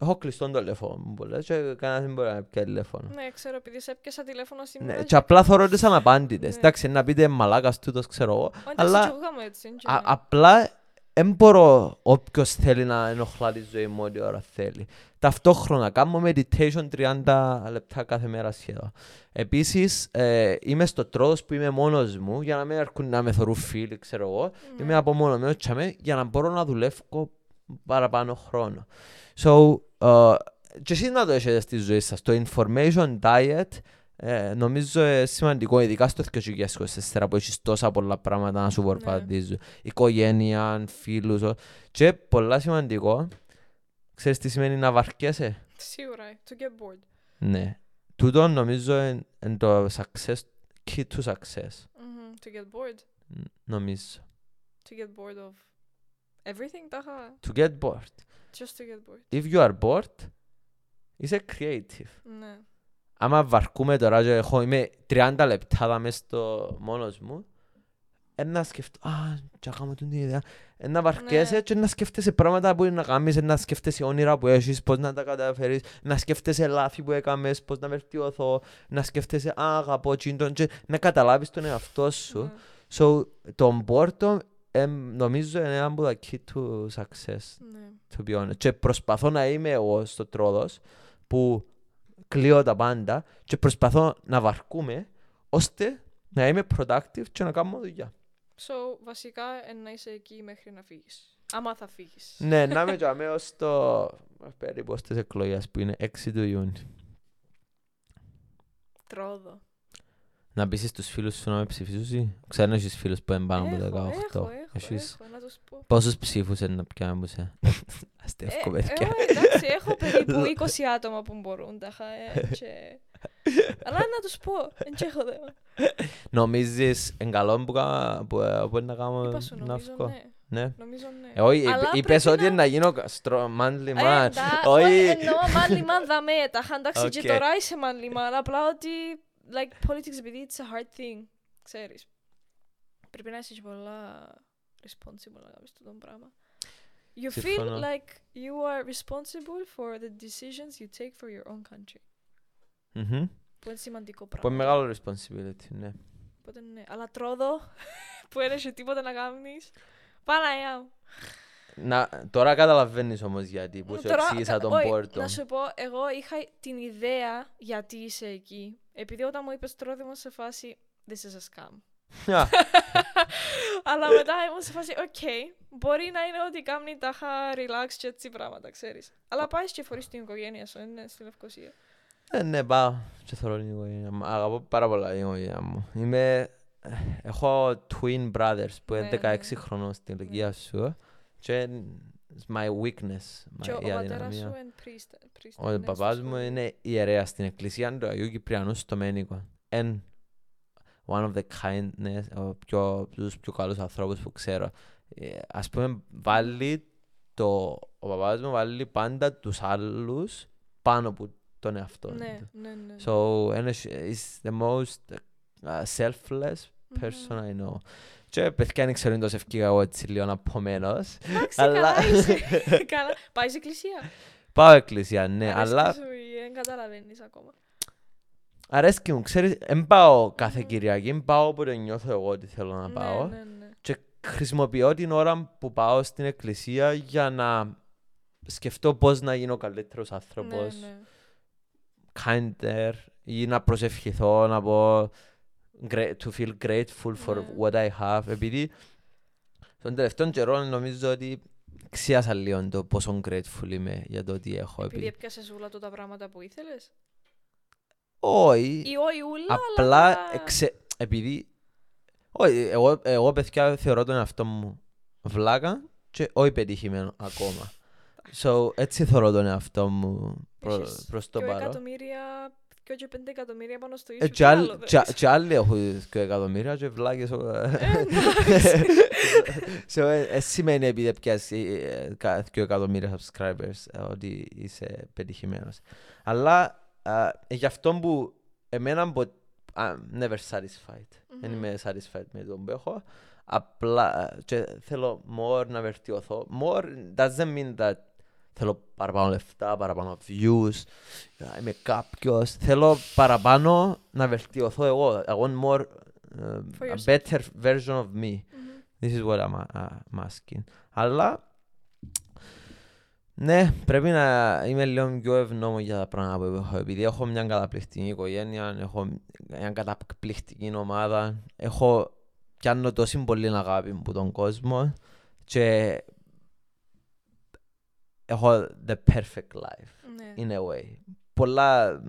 έχω κλειστό το τηλέφωνο μου πολλές και κανένας δεν μπορεί να πιάσει τηλέφωνο. Ναι, ξέρω, επειδή σε έπιασα τηλέφωνο σήμερα. Ναι, και απλά θωρώ τις αναπάντητες. Ναι. Εντάξει, να πείτε μαλάκας τούτος, ξέρω εγώ. Όχι, αλλά- εντάξει, και εγώ κάνω έτσι. είναι και Α, ναι. απλά δεν μπορώ όποιος θέλει να ενοχλά τη ζωή μου ό,τι ώρα θέλει. Ταυτόχρονα κάνω meditation 30 λεπτά κάθε μέρα σχεδόν. Επίσης ε, είμαι στο τρόδος που είμαι μόνος μου για να μην έρχουν να με θωρούν φίλοι ξέρω εγώ. Ναι. Είμαι από μόνο μου τσάμε, για να μπορώ να δουλεύω παραπάνω χρόνο. So, ε, και εσείς να το έχετε στη ζωή σας. Το information diet ε, νομίζω είναι σημαντικό, ειδικά στο 2024 που έχεις τόσα πολλά πράγματα να σου βορπαδίζουν. Οικογένεια, φίλους. ο- Και πολλά σημαντικό, ξέρεις τι σημαίνει να βαρκέσαι; Σίγουρα, ε, to get bored. Ναι. Τούτο νομίζω είναι είναι το success, key to success. Μμμ, To get bored. Ν- Νομίζω. To get bored of everything, τάχα. To get bored. Just to get bored. If you are bored, είσαι creative. Ναι. Άμα βαρκούμε τώρα και έχω, είμαι 30 λεπτά δα μες στο μόνος μου, ένα σκεφτώ, α, και να κάνω την ιδέα. Ένα βαρκέσαι Ναι. και να σκέφτεσαι πράγματα που μπορεί να κάνεις, να σκέφτεσαι όνειρα που έχεις, πώς να τα καταφέρεις, να σκέφτεσαι λάθη που έκαμες, πώς να βελτιωθώ, να σκέφτεσαι, α, αγαπώ τσίντον και να καταλάβεις τον εαυτό σου. Ναι. So, το boredom ε, νομίζω είναι ένα από τα key to success Ναι. to be honest. Και προσπαθώ να είμαι εγώ στο τρόδος που κλείω τα πάντα και προσπαθώ να βαρκούμε ώστε να είμαι productive και να κάνω δουλειά. So, βασικά, ε, να είσαι εκεί μέχρι να φύγεις. Άμα θα φύγεις. ναι, να είμαι και ως το περίπου στις εκλογές που είναι 6 του Ιούνιου. Τρόδο. Να πεις στους φίλους σου να με ψηφίσουν. Ξέρω έχεις φίλους που είναι πάνω από Έχω, 18. έχω, έχω, Έχεις έχω, να τους πω. πόσους ψήφους είναι να πιάνουν σε. (laughs) Αστεύκω Ε, παιδιά. εγώ, εντάξει, έχω (laughs) περίπου 20 άτομα που μπορούν τα χα, ε, (laughs) και... Αλλά να τους πω, δεν και έχω θέμα. Νομίζεις εν καλό που, κα- που, ε, που είναι να κάνω Είπα σου, να νομίζω βγω. ναι. Ναι. Νομίζω ναι. Ε, Όχι, Αλλά είπε- είπες πρέπει ότι να- είναι να γίνω στρο- manly Ε, man. εντά- Όχι. όχι, εννοώ manly man δαμέ, τα είχα εντάξει και Οκ. τώρα είσαι manly man, απλά ότι, like, politics επειδή it's a hard thing, ξέρεις. Πρέπει να είσαι και πολλά responsible να κάνεις το πράγμα. You feel Συμφωνώ. like you are responsible for the decisions you take for your own country. Μμμ. Που είναι σημαντικό Που είναι πράγμα. μεγάλο responsibility, ναι. Οπότε ναι. Αλλά Τρόοδο, (laughs) που δεν έχει τίποτα να κάνεις, Παναγιά μου. Να, τώρα καταλαβαίνεις όμως γιατί που σου Τώρα, εξήγησα κα- τον όχι, boredom. Να σου πω, εγώ είχα την ιδέα γιατί είσαι εκεί. Επειδή όταν μου είπες Τρόοδος ήμουν σε φάση This is a scam. Α, Αλλά μετά ήμουν σε φάση οκ, μπορεί να είναι ότι κάνει τάχα relax και έτσι πράγματα, ξέρεις. Αλλά πάεις και θωρείς την οικογένεια σου, είναι στη Λευκοσία. ε, Ναι, πάω και θέλω την οικογένεια μου. Αγαπώ πάρα πολλά την οικογένεια μου. Είμαι... ε, Έχω twin brothers που είναι Ναι, 16 ναι. χρονών στην ηλικία σου και it's my weakness, Και ο my- η πατέρας αδυναμία. σου είναι priest. priest, Ο είναι παπάς στο μου σχολείο. είναι ιερέας στην εκκλησία του Αγίου Κυπριανού στο Μένικο. And one of the kindness, ο πιο, τους πιο καλούς ανθρώπους που ξέρω. Ε, Ας πούμε, βάλει το, ο παπάς μου βάλει πάντα τους άλλους πάνω από τον εαυτό Ναι, του. ναι, ναι. So, ένας- is the most uh, selfless Μμμ. person I know. Και παιδιά δεν ξέρω αν τόσο ευκήγα εγώ έτσι λίγο απομένος. Εντάξει, αλλά- καλά είσαι. Καλά. Πάει σε εκκλησία. Πάω εκκλησία, ναι, Αρέσκει αλλά σου ή Δεν καταλαβαίνεις ακόμα. Αρέσκει μου, ξέρεις, δεν πάω κάθε Μμμ. Κυριακή, πάω όπου το νιώθω εγώ ότι θέλω να Ναι, πάω. ναι, ναι. χρησιμοποιώ την ώρα που πάω στην εκκλησία για να σκεφτώ πώς να γίνω καλύτερος άνθρωπος. Ναι, ναι. kinder ή να προσευχηθώ, να πω gra- to feel grateful for Ναι. what I have. Επειδή τον τελευταίο καιρό νομίζω ότι ξίασα λίγο το πόσο grateful είμαι για το ότι έχω. Επειδή Επειδή... έπιασες όλα του τα πράγματα που ήθελες. Όχι, Ή όχι ούλα, απλά αλλά... τα- εξε... επειδή... Όχι, εγώ, εγώ παιδιά θεωρώ τον εαυτό μου βλάκα και όχι πετυχημένο ακόμα. So, έτσι θεωρώ τον εαυτό μου προ, Έχεις προς το δυο παρόν. εκατομμύρια, δυο και πέντε εκατομμύρια πάνω στο Ε, ίσιο. και άλλοι- και- Και άλλοι έχουν και εκατομμύρια και βλάκες. ο- (laughs) So, ε, ε, σημαίνει επειδή πιάσει ε, κα- δύο εκατομμύρια subscribers ε, ότι είσαι πετυχημένος. Αλλά α, ε, γι' αυτό που εμένα μπο- I'm never satisfied. Δεν Μμμ. είμαι satisfied με τον που έχω. Απλά ε, και θέλω more να βελτιωθώ. More doesn't mean that θέλω παραπάνω λεφτά, παραπάνω views, να είμαι κάποιος. Θέλω παραπάνω να βελτιωθώ εγώ. I want more, uh, For a yourself. better version of me. Μμμ. This is what I'm, uh, I'm asking. Αλλά ναι, πρέπει να είμαι λίγο πιο ευγνώμων για τα πράγματα που έχω. Επειδή έχω μια καταπληκτική οικογένεια, έχω μια καταπληκτική ομάδα, έχω πιάνω τόση πολύ αγάπη από τον κόσμο και έχω the perfect life Ναι. in a way. Πολλά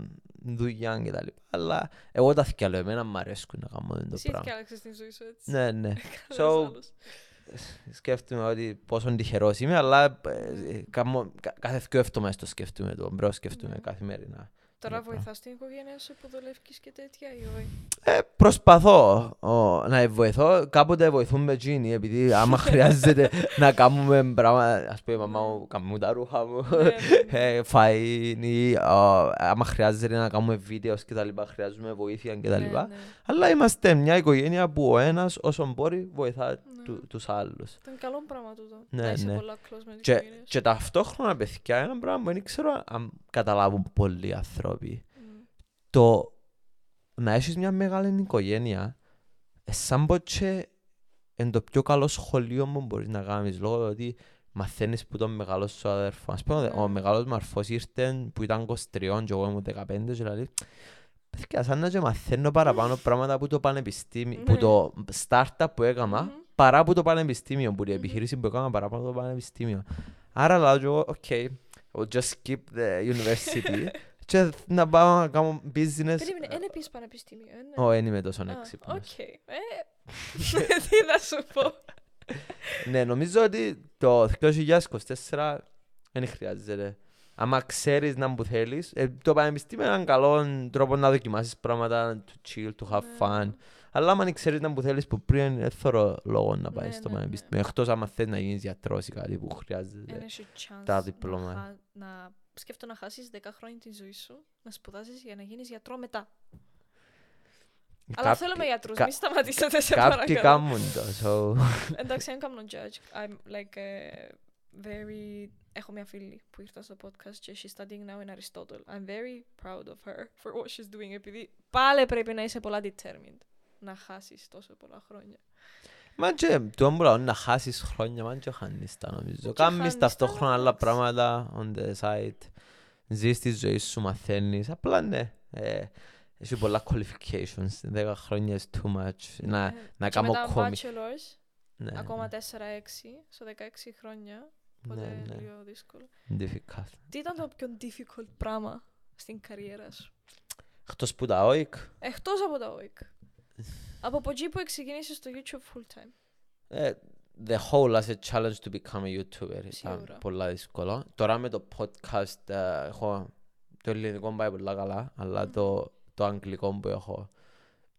δουλειά και τα λοιπά, αλλά εγώ τα θυκαλώ, εμένα μου αρέσκουν να κάνω το Εσύ πράγμα. έφτιαξες την ζωή σου έτσι. Ναι, ναι. (laughs) Κανένας So, άλλος. Σκέφτομαι ότι πόσο τυχερός είμαι, αλλά ε, κάμω- κα- κάθε δύο εβδομάδες το σκέφτομαι, το μπρος σκέφτομαι Ναι. καθημερινά. Τώρα Ναι, πράγμα. βοηθάς την οικογένεια σου που δουλεύεις και τέτοια ή όχι; Ε, προσπαθώ ο, να βοηθώ. Κάποτε βοηθούμε εκείνοι, επειδή άμα (laughs) χρειάζεται να κάνουμε πράγματα, ας πούμε, η μαμά μου κάνουμε τα ρούχα μου, Ναι, ναι, ναι. (laughs) ε, φαΐν ή α, άμα χρειάζεται να κάνουμε βίντεος και τα λοιπά, χρειάζομαι βοήθεια και τα Ναι, λοιπά. ναι. Αλλά είμαστε μια οικογένεια που ο ένας όσο μπορεί βοηθά Ναι. Του, τους άλλους. Ήταν καλό πράγμα τούτο. Ναι, Να είσαι ναι. πολλά close με τις Και, οικογένειες. και ταυτόχρονα, παιδιά, ένα πράγμα που δεν ξέρω αν καταλάβουν πολλοί άνθρωποι. Μμ. Το να έχεις μια μεγάλη οικογένεια, ε, σαν πω και είναι το πιο καλό σχολείο που μπορείς να κάνεις, λόγω του ότι μαθαίνεις που τον μεγάλο σου αδερφό. Ας πούμε, ο Ναι. μεγάλος μου αρφός ήρθε που ήταν 23 και εγώ ήμουν 15 και δηλαδή, παιδιά, σαν να και μαθαίνω παραπάνω (laughs) πράγματα από το πανεπιστήμιο, που Ναι. το startup που έκανα, Μμμ. Παρά από το πανεπιστήμιο, που η Μμμ. επιχείρηση που έκανα παρά από το πανεπιστήμιο. Άρα λέω και εγώ, ok, I'll just skip the university (laughs) και να πάω να κάνω business. Περίμενε, δεν επήες πανεπιστήμιο, ε, ναι. Ω, δεν είμαι τόσο Α, έξυπνος. Οκ. Ε, (laughs) Τι να σου πω. (laughs) Ναι, νομίζω ότι το 2024 δεν χρειάζεται. Άμα ξέρεις να που θέλεις, ε, το πανεπιστήμιο είναι έναν καλό τρόπο να δοκιμάσεις πράγματα, to chill, to have Ναι. fun. Αλλά άμα δεν ξέρεις να που θέλεις που πριν, δεν θέλω λόγο να πάει Ναι, στο ναι, ναι. πανεπιστήμιο. Εκτός άμα θέλεις να γίνεις γιατρός ή κάτι που χρειάζεται. Δεν έχει chance τα να διπλώματα. χα- να σκέφτομαι να χάσεις 10 χρόνια τη ζωή σου, να σπουδάσεις για να γίνεις γιατρό μετά. Αλλά Κάποιοι- θέλουμε γιατρούς, κα- μη σταματήσετε σε Κάποιοι παρακαλώ. κάνουν το, so... (laughs) Εντάξει, δεν κάνω judge. I'm like uh, very... Έχω μια φίλη που ήρθε στο podcast και she's studying now in Aristotle. I'm very proud of her for what she's doing επειδή πάλι πρέπει να είσαι πολλά determined να χάσεις τόσο πολλά χρόνια. Μα και το έμπολα να χάσεις χρόνια, μα και χάνεις τα νομίζω. και Κάνεις χάνεις τα, ταυτόχρονα άλλα εντάξει. πράγματα on the side. Ζεις τη ζωή σου, μαθαίνεις. Απλά ναι. Ε, έχει πολλά qualifications. 10 χρόνια is too much. Να, Ε, να και κάνω μετά κόμι. bachelors, Ναι, ακόμα ναι, 4-6, στο 16 χρόνια, οπότε ναι, ναι. λίγο δύσκολο. Difficult. Τι ήταν το πιο difficult πράγμα στην καριέρα σου; Εκτός που τα OIC, Εκτός από τα OIC. Από από εκεί που ξεκίνησες το YouTube full time. ε, the whole as a challenge to become a YouTuber ήταν Σίγουρα. πολλά δύσκολο. Τώρα με το podcast ε, έχω το ελληνικό πάει πολλά καλά, αλλά Μμμ. το, το αγγλικό που έχω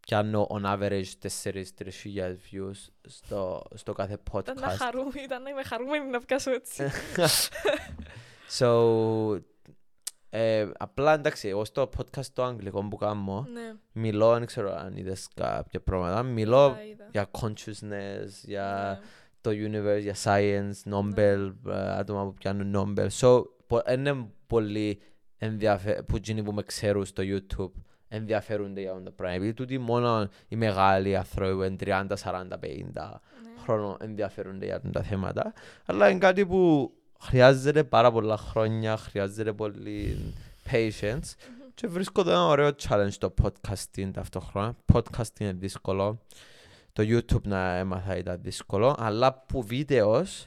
πιάνω on average 4-3 χιλιάδες views στο, στο κάθε Ήταν να, podcast. χαρούμε, ήταν να είμαι χαρούμενη να πιάσω έτσι. (laughs) so, ε, απλά εντάξει, εγώ στο podcast το αγγλικό που κάνω, ναι, μιλώ, δεν ξέρω αν είδες κάποια πράγματα, μιλώ είδα, είδα. για consciousness, για Ναι. το universe, για science, Nobel, ε, άτομα που πιάνουν Nobel. So, πο- είναι πολύ ενδιαφέρον που εκείνοι που με ξέρουν στο YouTube ενδιαφέρονται για αυτό το πράγμα. Επειδή τούτοι μόνο οι μεγάλοι άνθρωποι που είναι 30, 40, 50 Ναι. χρόνο ενδιαφέρονται για τα θέματα. Αλλά είναι κάτι που χρειάζεται πάρα πολλά χρόνια, χρειάζεται πολύ patience. Και βρίσκω το ένα ωραίο challenge το podcasting ταυτόχρονα. Podcasting είναι δύσκολο. Το YouTube να έμαθα ήταν δύσκολο. Αλλά που βίντεος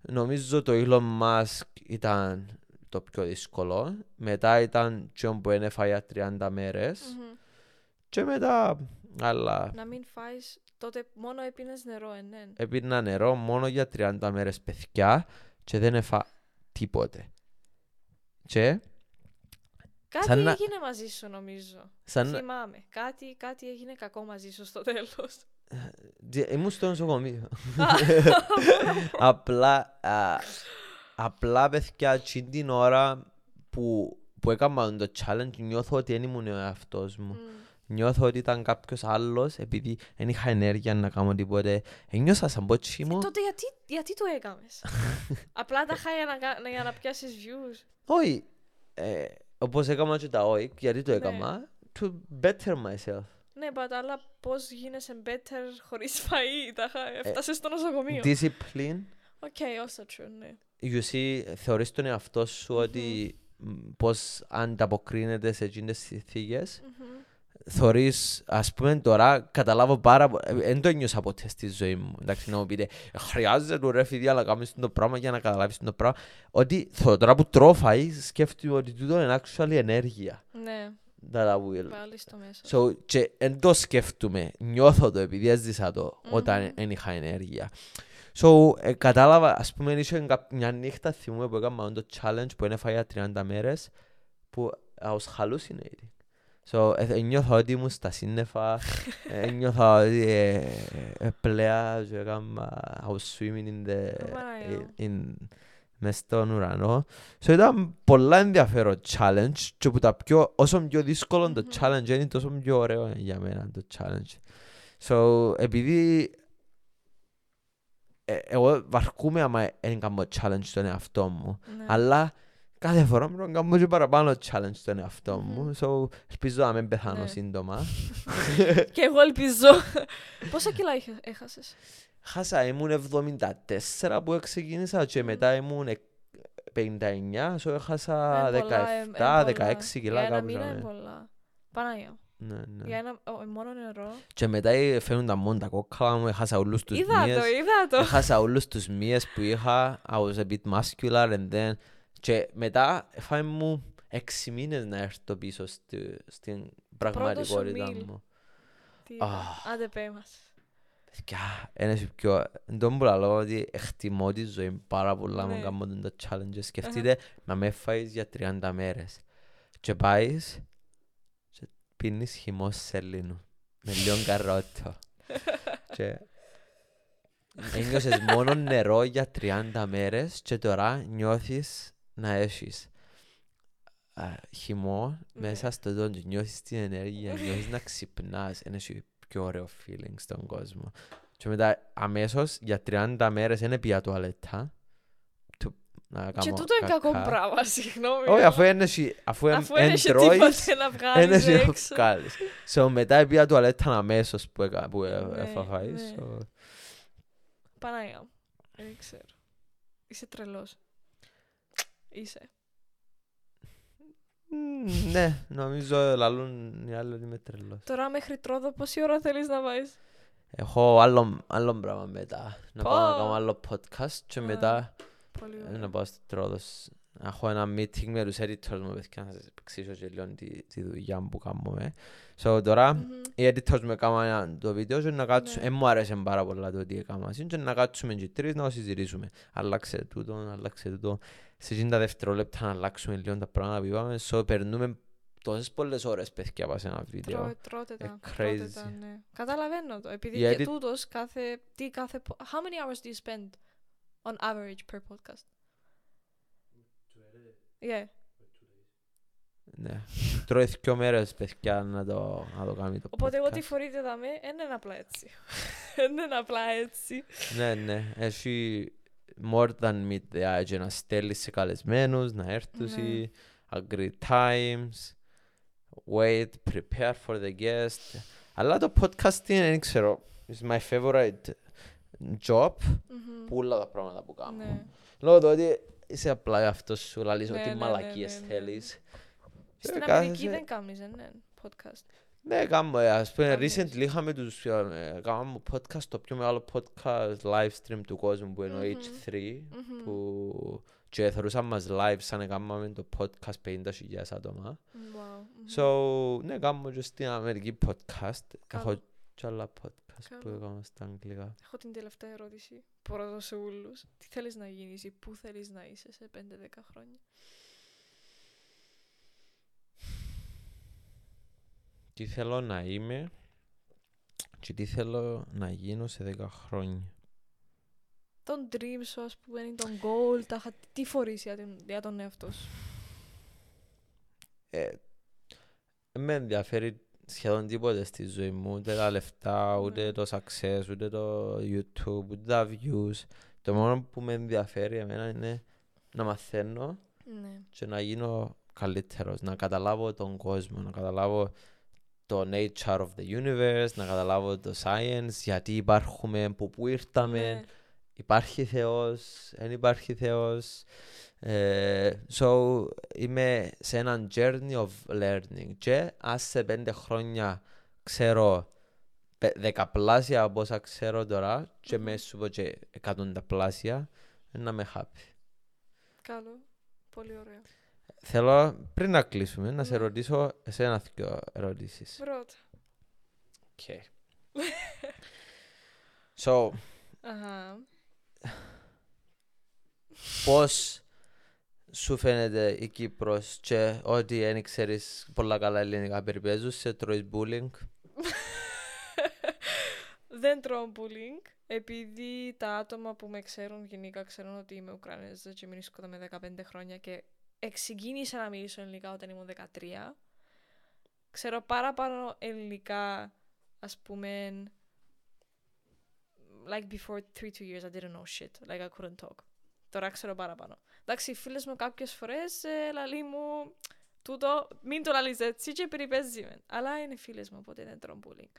νομίζω το Elon Musk ήταν το πιο δύσκολο. Μετά ήταν John που ένεφα για 30 μέρες. Μμμ. Και μετά άλλα Να μην φάεις, τότε μόνο έπινες νερό, ε, ναι. έπινα νερό μόνο για 30 μέρες παιδιά και δεν έφα τίποτε. Και Κάτι Σαν να- έγινε μαζί σου νομίζω. σαν Θυμάμαι. Κάτι, κάτι έγινε κακό μαζί σου στο τέλος. Τζε- ήμουν στο νοσοκομείο. απλά, α, απλά παιδιά εκείνη την ώρα που, που έκανα το challenge νιώθω ότι δεν ήμουν ο εαυτός μου. Μμ. Νιώθω ότι ήταν κάποιος άλλος επειδή δεν είχα ενέργεια να κάνω τίποτε. Ένιωσα σαν πότσι Ε, μου. τότε γιατί, γιατί το έκαμες; (laughs) Απλά τα είχα για να, κα- για να πιάσεις views. Όχι. Ε, όπως έκανα και τα OIC, γιατί το Ναι. έκανα. To better myself. Ναι, but αλλά πώς γίνεσαι better χωρίς φαΐ. Τα είχα, έφτασες στο νοσοκομείο. Discipline. Ok, also true, ναι. You see, θεωρείς τον εαυτό σου ότι μ, πώς ανταποκρίνεται σε εκείνες τις συνθήκες. Μμμ. Θωρείς, ας πούμε τώρα, καταλάβω πάρα πολύ, δεν το ένιωσα ποτέ στη ζωή μου. Εντάξει, να μου πείτε, «Ε, χρειάζεται ρε φίλοι, αλλά κάνεις το πράγμα για να καταλάβεις το πράγμα. Ότι θωρώ τώρα που τρώω φαΐ, σκέφτομαι ότι τούτο είναι actually ενέργεια. Ναι, That I will. πάλι στο μέσο. So, και εν το σκέφτομαι, νιώθω το επειδή έζησα το Μμμ. όταν δεν είχα ενέργεια. So, ε, κατάλαβα, ας πούμε, είχε κά- μια νύχτα θυμούμαι που έκανα το challenge που έφαγα για 30 μέρες που I was hallucinating. So, ε, ε, νιώθω ότι ήμουν στα σύννεφα, ε, νιώθω ότι ε, ε, πλέα και έκανα, I was swimming in the, Παναγιά. in, in, μες στον ουρανό. So, ήταν πολλά ενδιαφέρον challenge και που τα πιο, όσο πιο δύσκολο το Μμμ. challenge είναι τόσο πιο ωραίο για μένα το challenge. So, επειδή ε, εγώ βαρκούμαι άμα δεν κάνω challenge στον εαυτό μου. Ναι. Αλλά κάθε φορά πρέπει να κάνω και παραπάνω challenge στον εαυτό μου. Μμμ. So, ελπίζω να μην πεθάνω Ναι. σύντομα. (laughs) Και εγώ ελπίζω. Πόσα κιλά είχε- έχασες; Χάσα, ήμουν 74 που ξεκίνησα και μετά ήμουν εκ- 59, so έχασα Ε, πολλά, ε, ε, 17, πολλά. 16 κιλά Για ένα κάπου. μήνα ναι. είναι πολλά. Παναγία. Ναι, ναι. Για ένα ο, μόνο νερό. Και μετά ε, φαίνουν τα μόνο τα κόκκαλα μου, έχασα όλους τους Είδα μύες. το, είδα το. Έχασα όλους τους μύες που είχα, I was a bit muscular and then... Και μετά έφαγε μου έξι μήνες να έρθω πίσω στη, στην πραγματικότητα meal. μου. Τι Α. είδα. Άντε πέ μας. Παιδιά, ένας πιο... Εν τω που λέω ότι εκτιμώ τη ζωή πάρα πολλά Ναι. με κάνω τα challenges. Σκεφτείτε να με φάεις για 30 μέρες και πάεις και πίνεις χυμό σελήνου με λίγο καρότο. (laughs) και ένιωσες μόνο νερό για 30 μέρες και τώρα νιώθεις να έχεις α, χυμό Ναι. μέσα στο τόν και νιώθεις την ενέργεια, (laughs) νιώθεις να ξυπνάς. Είναι έχει πιο ωραίο feeling στον κόσμο. Και μετά αμέσως για 30 μέρες είναι πια τουαλέτα. Του- Να Και κάνω τούτο είναι κακό κακά. πράγμα, συγγνώμη. Όχι, αλλά- αφού είναι εσύ- αφού εν- Αφού εν δεν έχει τρώεις, τίποτε να (laughs) εν βγάλεις εσύ έξω. βγάλεις. So, μετά πια τουαλέτα αμέσως που, έκα- που ε- Ναι, έφαγα. ναι. So, Παναγία. Δεν ξέρω. Είσαι τρελός. Είσαι. μ, Ναι, νομίζω λαλούν οι άλλοι ότι είμαι τρελός. Τώρα μέχρι τρόδο πόση ώρα θέλεις να πάεις. Έχω άλλο, άλλο πράγμα μετά. Να πάω να Πω. κάνω άλλο podcast και Α. μετά Πολύ ε, ωραία. να πάω στο Τρόδος. Έχω ένα meeting με τους editors μου, παιδιά, να σας εξήσω και λίγο τη, τη δουλειά που κάνουμε. So τώρα, Μμμ. οι editors μου έκαναν το βίντεο και να κάτσουμε, Ναι. ε, μου άρεσε πάρα πολλά το ότι έκανα και να κάτσουμε και οι τρεις να το συζητήσουμε. Αλλάξε τούτο, αλλάξε τούτο. Σε εκείνα τα δευτερόλεπτα να αλλάξουμε λίγο τα πράγματα που είπαμε. So περνούμε τόσες πολλές ώρες, παιδιά, από σε ένα βίντεο. Τρώε- Τρώτε τα. Ε, τρώτε τα, crazy. ναι. Καταλαβαίνω το. Επειδή Η και edit- τούτος κάθε, τι κάθε, πο- how many hours do you spend on average per podcast? Yeah. Ναι. Τρώει δυο μέρες, παιδιά, να το, να το κάνει το Οπότε εγώ podcast. τι φορείτε δαμέ, δεν είναι απλά έτσι. (laughs) Δεν είναι απλά έτσι. Ναι, ναι. Έχει more than meet the eye και να στέλνεις σε καλεσμένους, να έρθουν, Ναι. agree times, wait, prepare for the guest. Αλλά το podcasting, δεν ξέρω, is my favorite job. Μμμ. Που όλα τα πράγματα που κάνω. Ναι. Λόγω του ότι είσαι απλά αυτός σου, λαλείς Ναι, ό,τι ναι, μαλακίες ναι, ναι, ναι. θέλεις. Στην Ε, Αμερική κάθεσαι- δεν κάνεις, ε, ναι, podcast. Ναι, κάνουμε, ας πούμε, Κάνεις. recently είχαμε τους, ε, κάναμε podcast, το πιο μεγάλο podcast live stream του κόσμου που είναι ο Μμμ. H3, Μμμ. που και θεωρούσαν μας live σαν να κάναμε το podcast 50.000 άτομα. Wow. μμμ. So, ναι, κάνουμε και στην Αμερική podcast. Καλό. Έχω και άλλα podcast που Καλό. έκανα στα αγγλικά. Έχω την τελευταία ερώτηση. Πρώτο σε όλους. Τι θέλεις να γίνεις ή πού θέλεις να είσαι σε 5-10 χρόνια; Τι θέλω να είμαι και τι θέλω να γίνω σε 10 χρόνια. Τον dream σου, ας πούμε, ή τον goal, τα, χα- τι φορείς για, την- για τον εαυτό σου; Ε, δεν με ενδιαφέρει σχεδόν τίποτε στη ζωή μου, ούτε τα λεφτά, ούτε Ναι. το success, ούτε το YouTube, ούτε τα views. Το μόνο που με ενδιαφέρει εμένα είναι να μαθαίνω Ναι. και να γίνω καλύτερος, να καταλάβω τον κόσμο, να καταλάβω το nature of the universe, να καταλάβω το science, γιατί υπάρχουμε, που πού ήρθαμε, Ναι. υπάρχει Θεός, δεν υπάρχει Θεός. Ε, so, είμαι σε έναν journey of learning και ας σε πέντε χρόνια ξέρω πε- δεκαπλάσια από όσα ξέρω τώρα και Μμμ. με σου πω και εκατονταπλάσια να με happy. Καλό. Πολύ ωραίο. Θέλω πριν να κλείσουμε να σε Ναι. ρωτήσω εσένα δύο ερωτήσεις. Πρώτα. Okay. (laughs) so, Αχα. πώς σου φαίνεται η Κύπρος και ότι δεν ξέρεις πολλά καλά ελληνικά περιπέζους, σε τρώεις bullying; (laughs) Δεν τρώω bullying, επειδή τα άτομα που με ξέρουν γενικά ξέρουν ότι είμαι Ουκρανέζα και μείνω με 15 χρόνια και εξεκίνησα να μιλήσω ελληνικά όταν ήμουν 13. Ξέρω πάρα πάνω ελληνικά, ας πούμε, like before 3-2 years I didn't know shit, like I couldn't talk. Τώρα ξέρω παραπάνω. Εντάξει, οι φίλες μου κάποιες φορές ε, λαλεί μου, τούτο, μην το λαλείς έτσι και περιπαίζει με. Αλλά είναι φίλες μου, οπότε δεν τρώω bullying.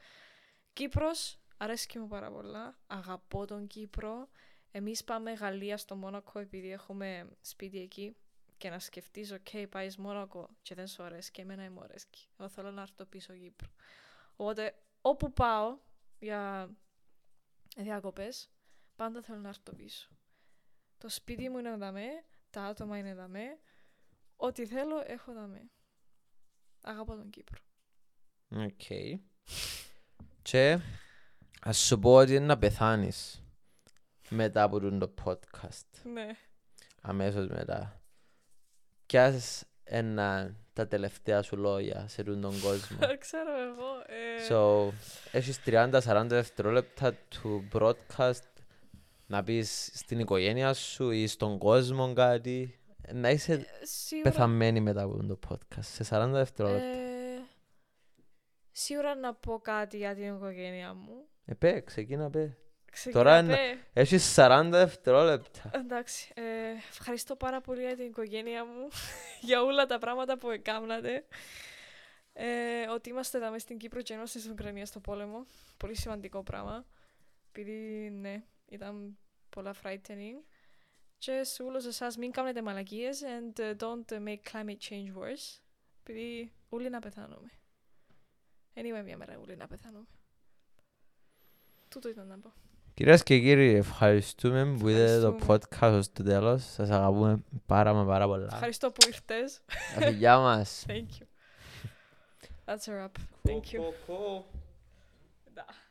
Κύπρος, αρέσκει μου πάρα πολλά. Αγαπώ τον Κύπρο. Εμείς πάμε Γαλλία στο Μόνακο επειδή έχουμε σπίτι εκεί και να σκεφτείς, οκ, πάεις Μόνακο και δεν σου αρέσει και εμένα μου αρέσκει. Εγώ θέλω να έρθω πίσω Κύπρο. Οπότε, όπου πάω για διακοπές, πάντα θέλω να έρθω πίσω. Το σπίτι μου είναι δαμέ, τα άτομα είναι δαμέ, ό,τι θέλω έχω δαμέ. Αγαπώ τον Κύπρο. Οκ. Και ας σου πω ότι είναι να πεθάνεις μετά από τον το podcast. Ναι. Αμέσως μετά. Ποιας είναι τα τελευταία σου λόγια σε τον τον κόσμο. (laughs) Ξέρω εγώ. Ε... So, έχεις 30-40 δευτερόλεπτα του broadcast να πεις στην οικογένεια σου ή στον κόσμο κάτι. Να είσαι σίγουρα, πεθαμένη μετά από το podcast σε 40 δευτερόλεπτα. ε, σίγουρα να πω κάτι για την οικογένεια μου. Ε, πέ, ξεκίνα πέ. Ξεκινά, Τώρα είναι- πέ. Έχεις 40 δευτερόλεπτα. Εντάξει, ε, ευχαριστώ πάρα πολύ για την οικογένεια μου, (laughs) για όλα τα πράγματα που έκανατε. Ε, ότι είμαστε εδώ μες στην Κύπρο και ενώ στην Ουκρανίας στο πόλεμο. Πολύ σημαντικό πράγμα. Επειδή, ναι, ήταν πολλά frightening. Και σε όλους εσάς μην κάνετε μαλακίες and uh, don't uh, make climate change worse. Επειδή όλοι να πεθάνουμε. Δεν είμαι μια μέρα όλοι να πεθάνουμε. Τούτο ήταν να πω. Κυρίες και κύριοι, ευχαριστούμε που είδατε το Ευχαριστούμε. podcast ως το τέλος. Σας αγαπούμε πάρα μα πάρα πολλά. Ευχαριστώ που ήρθες. Τα φιλιά μας. Thank you. (laughs) That's a wrap. Thank you. Da. Ευχαριστώ. Μπορούμε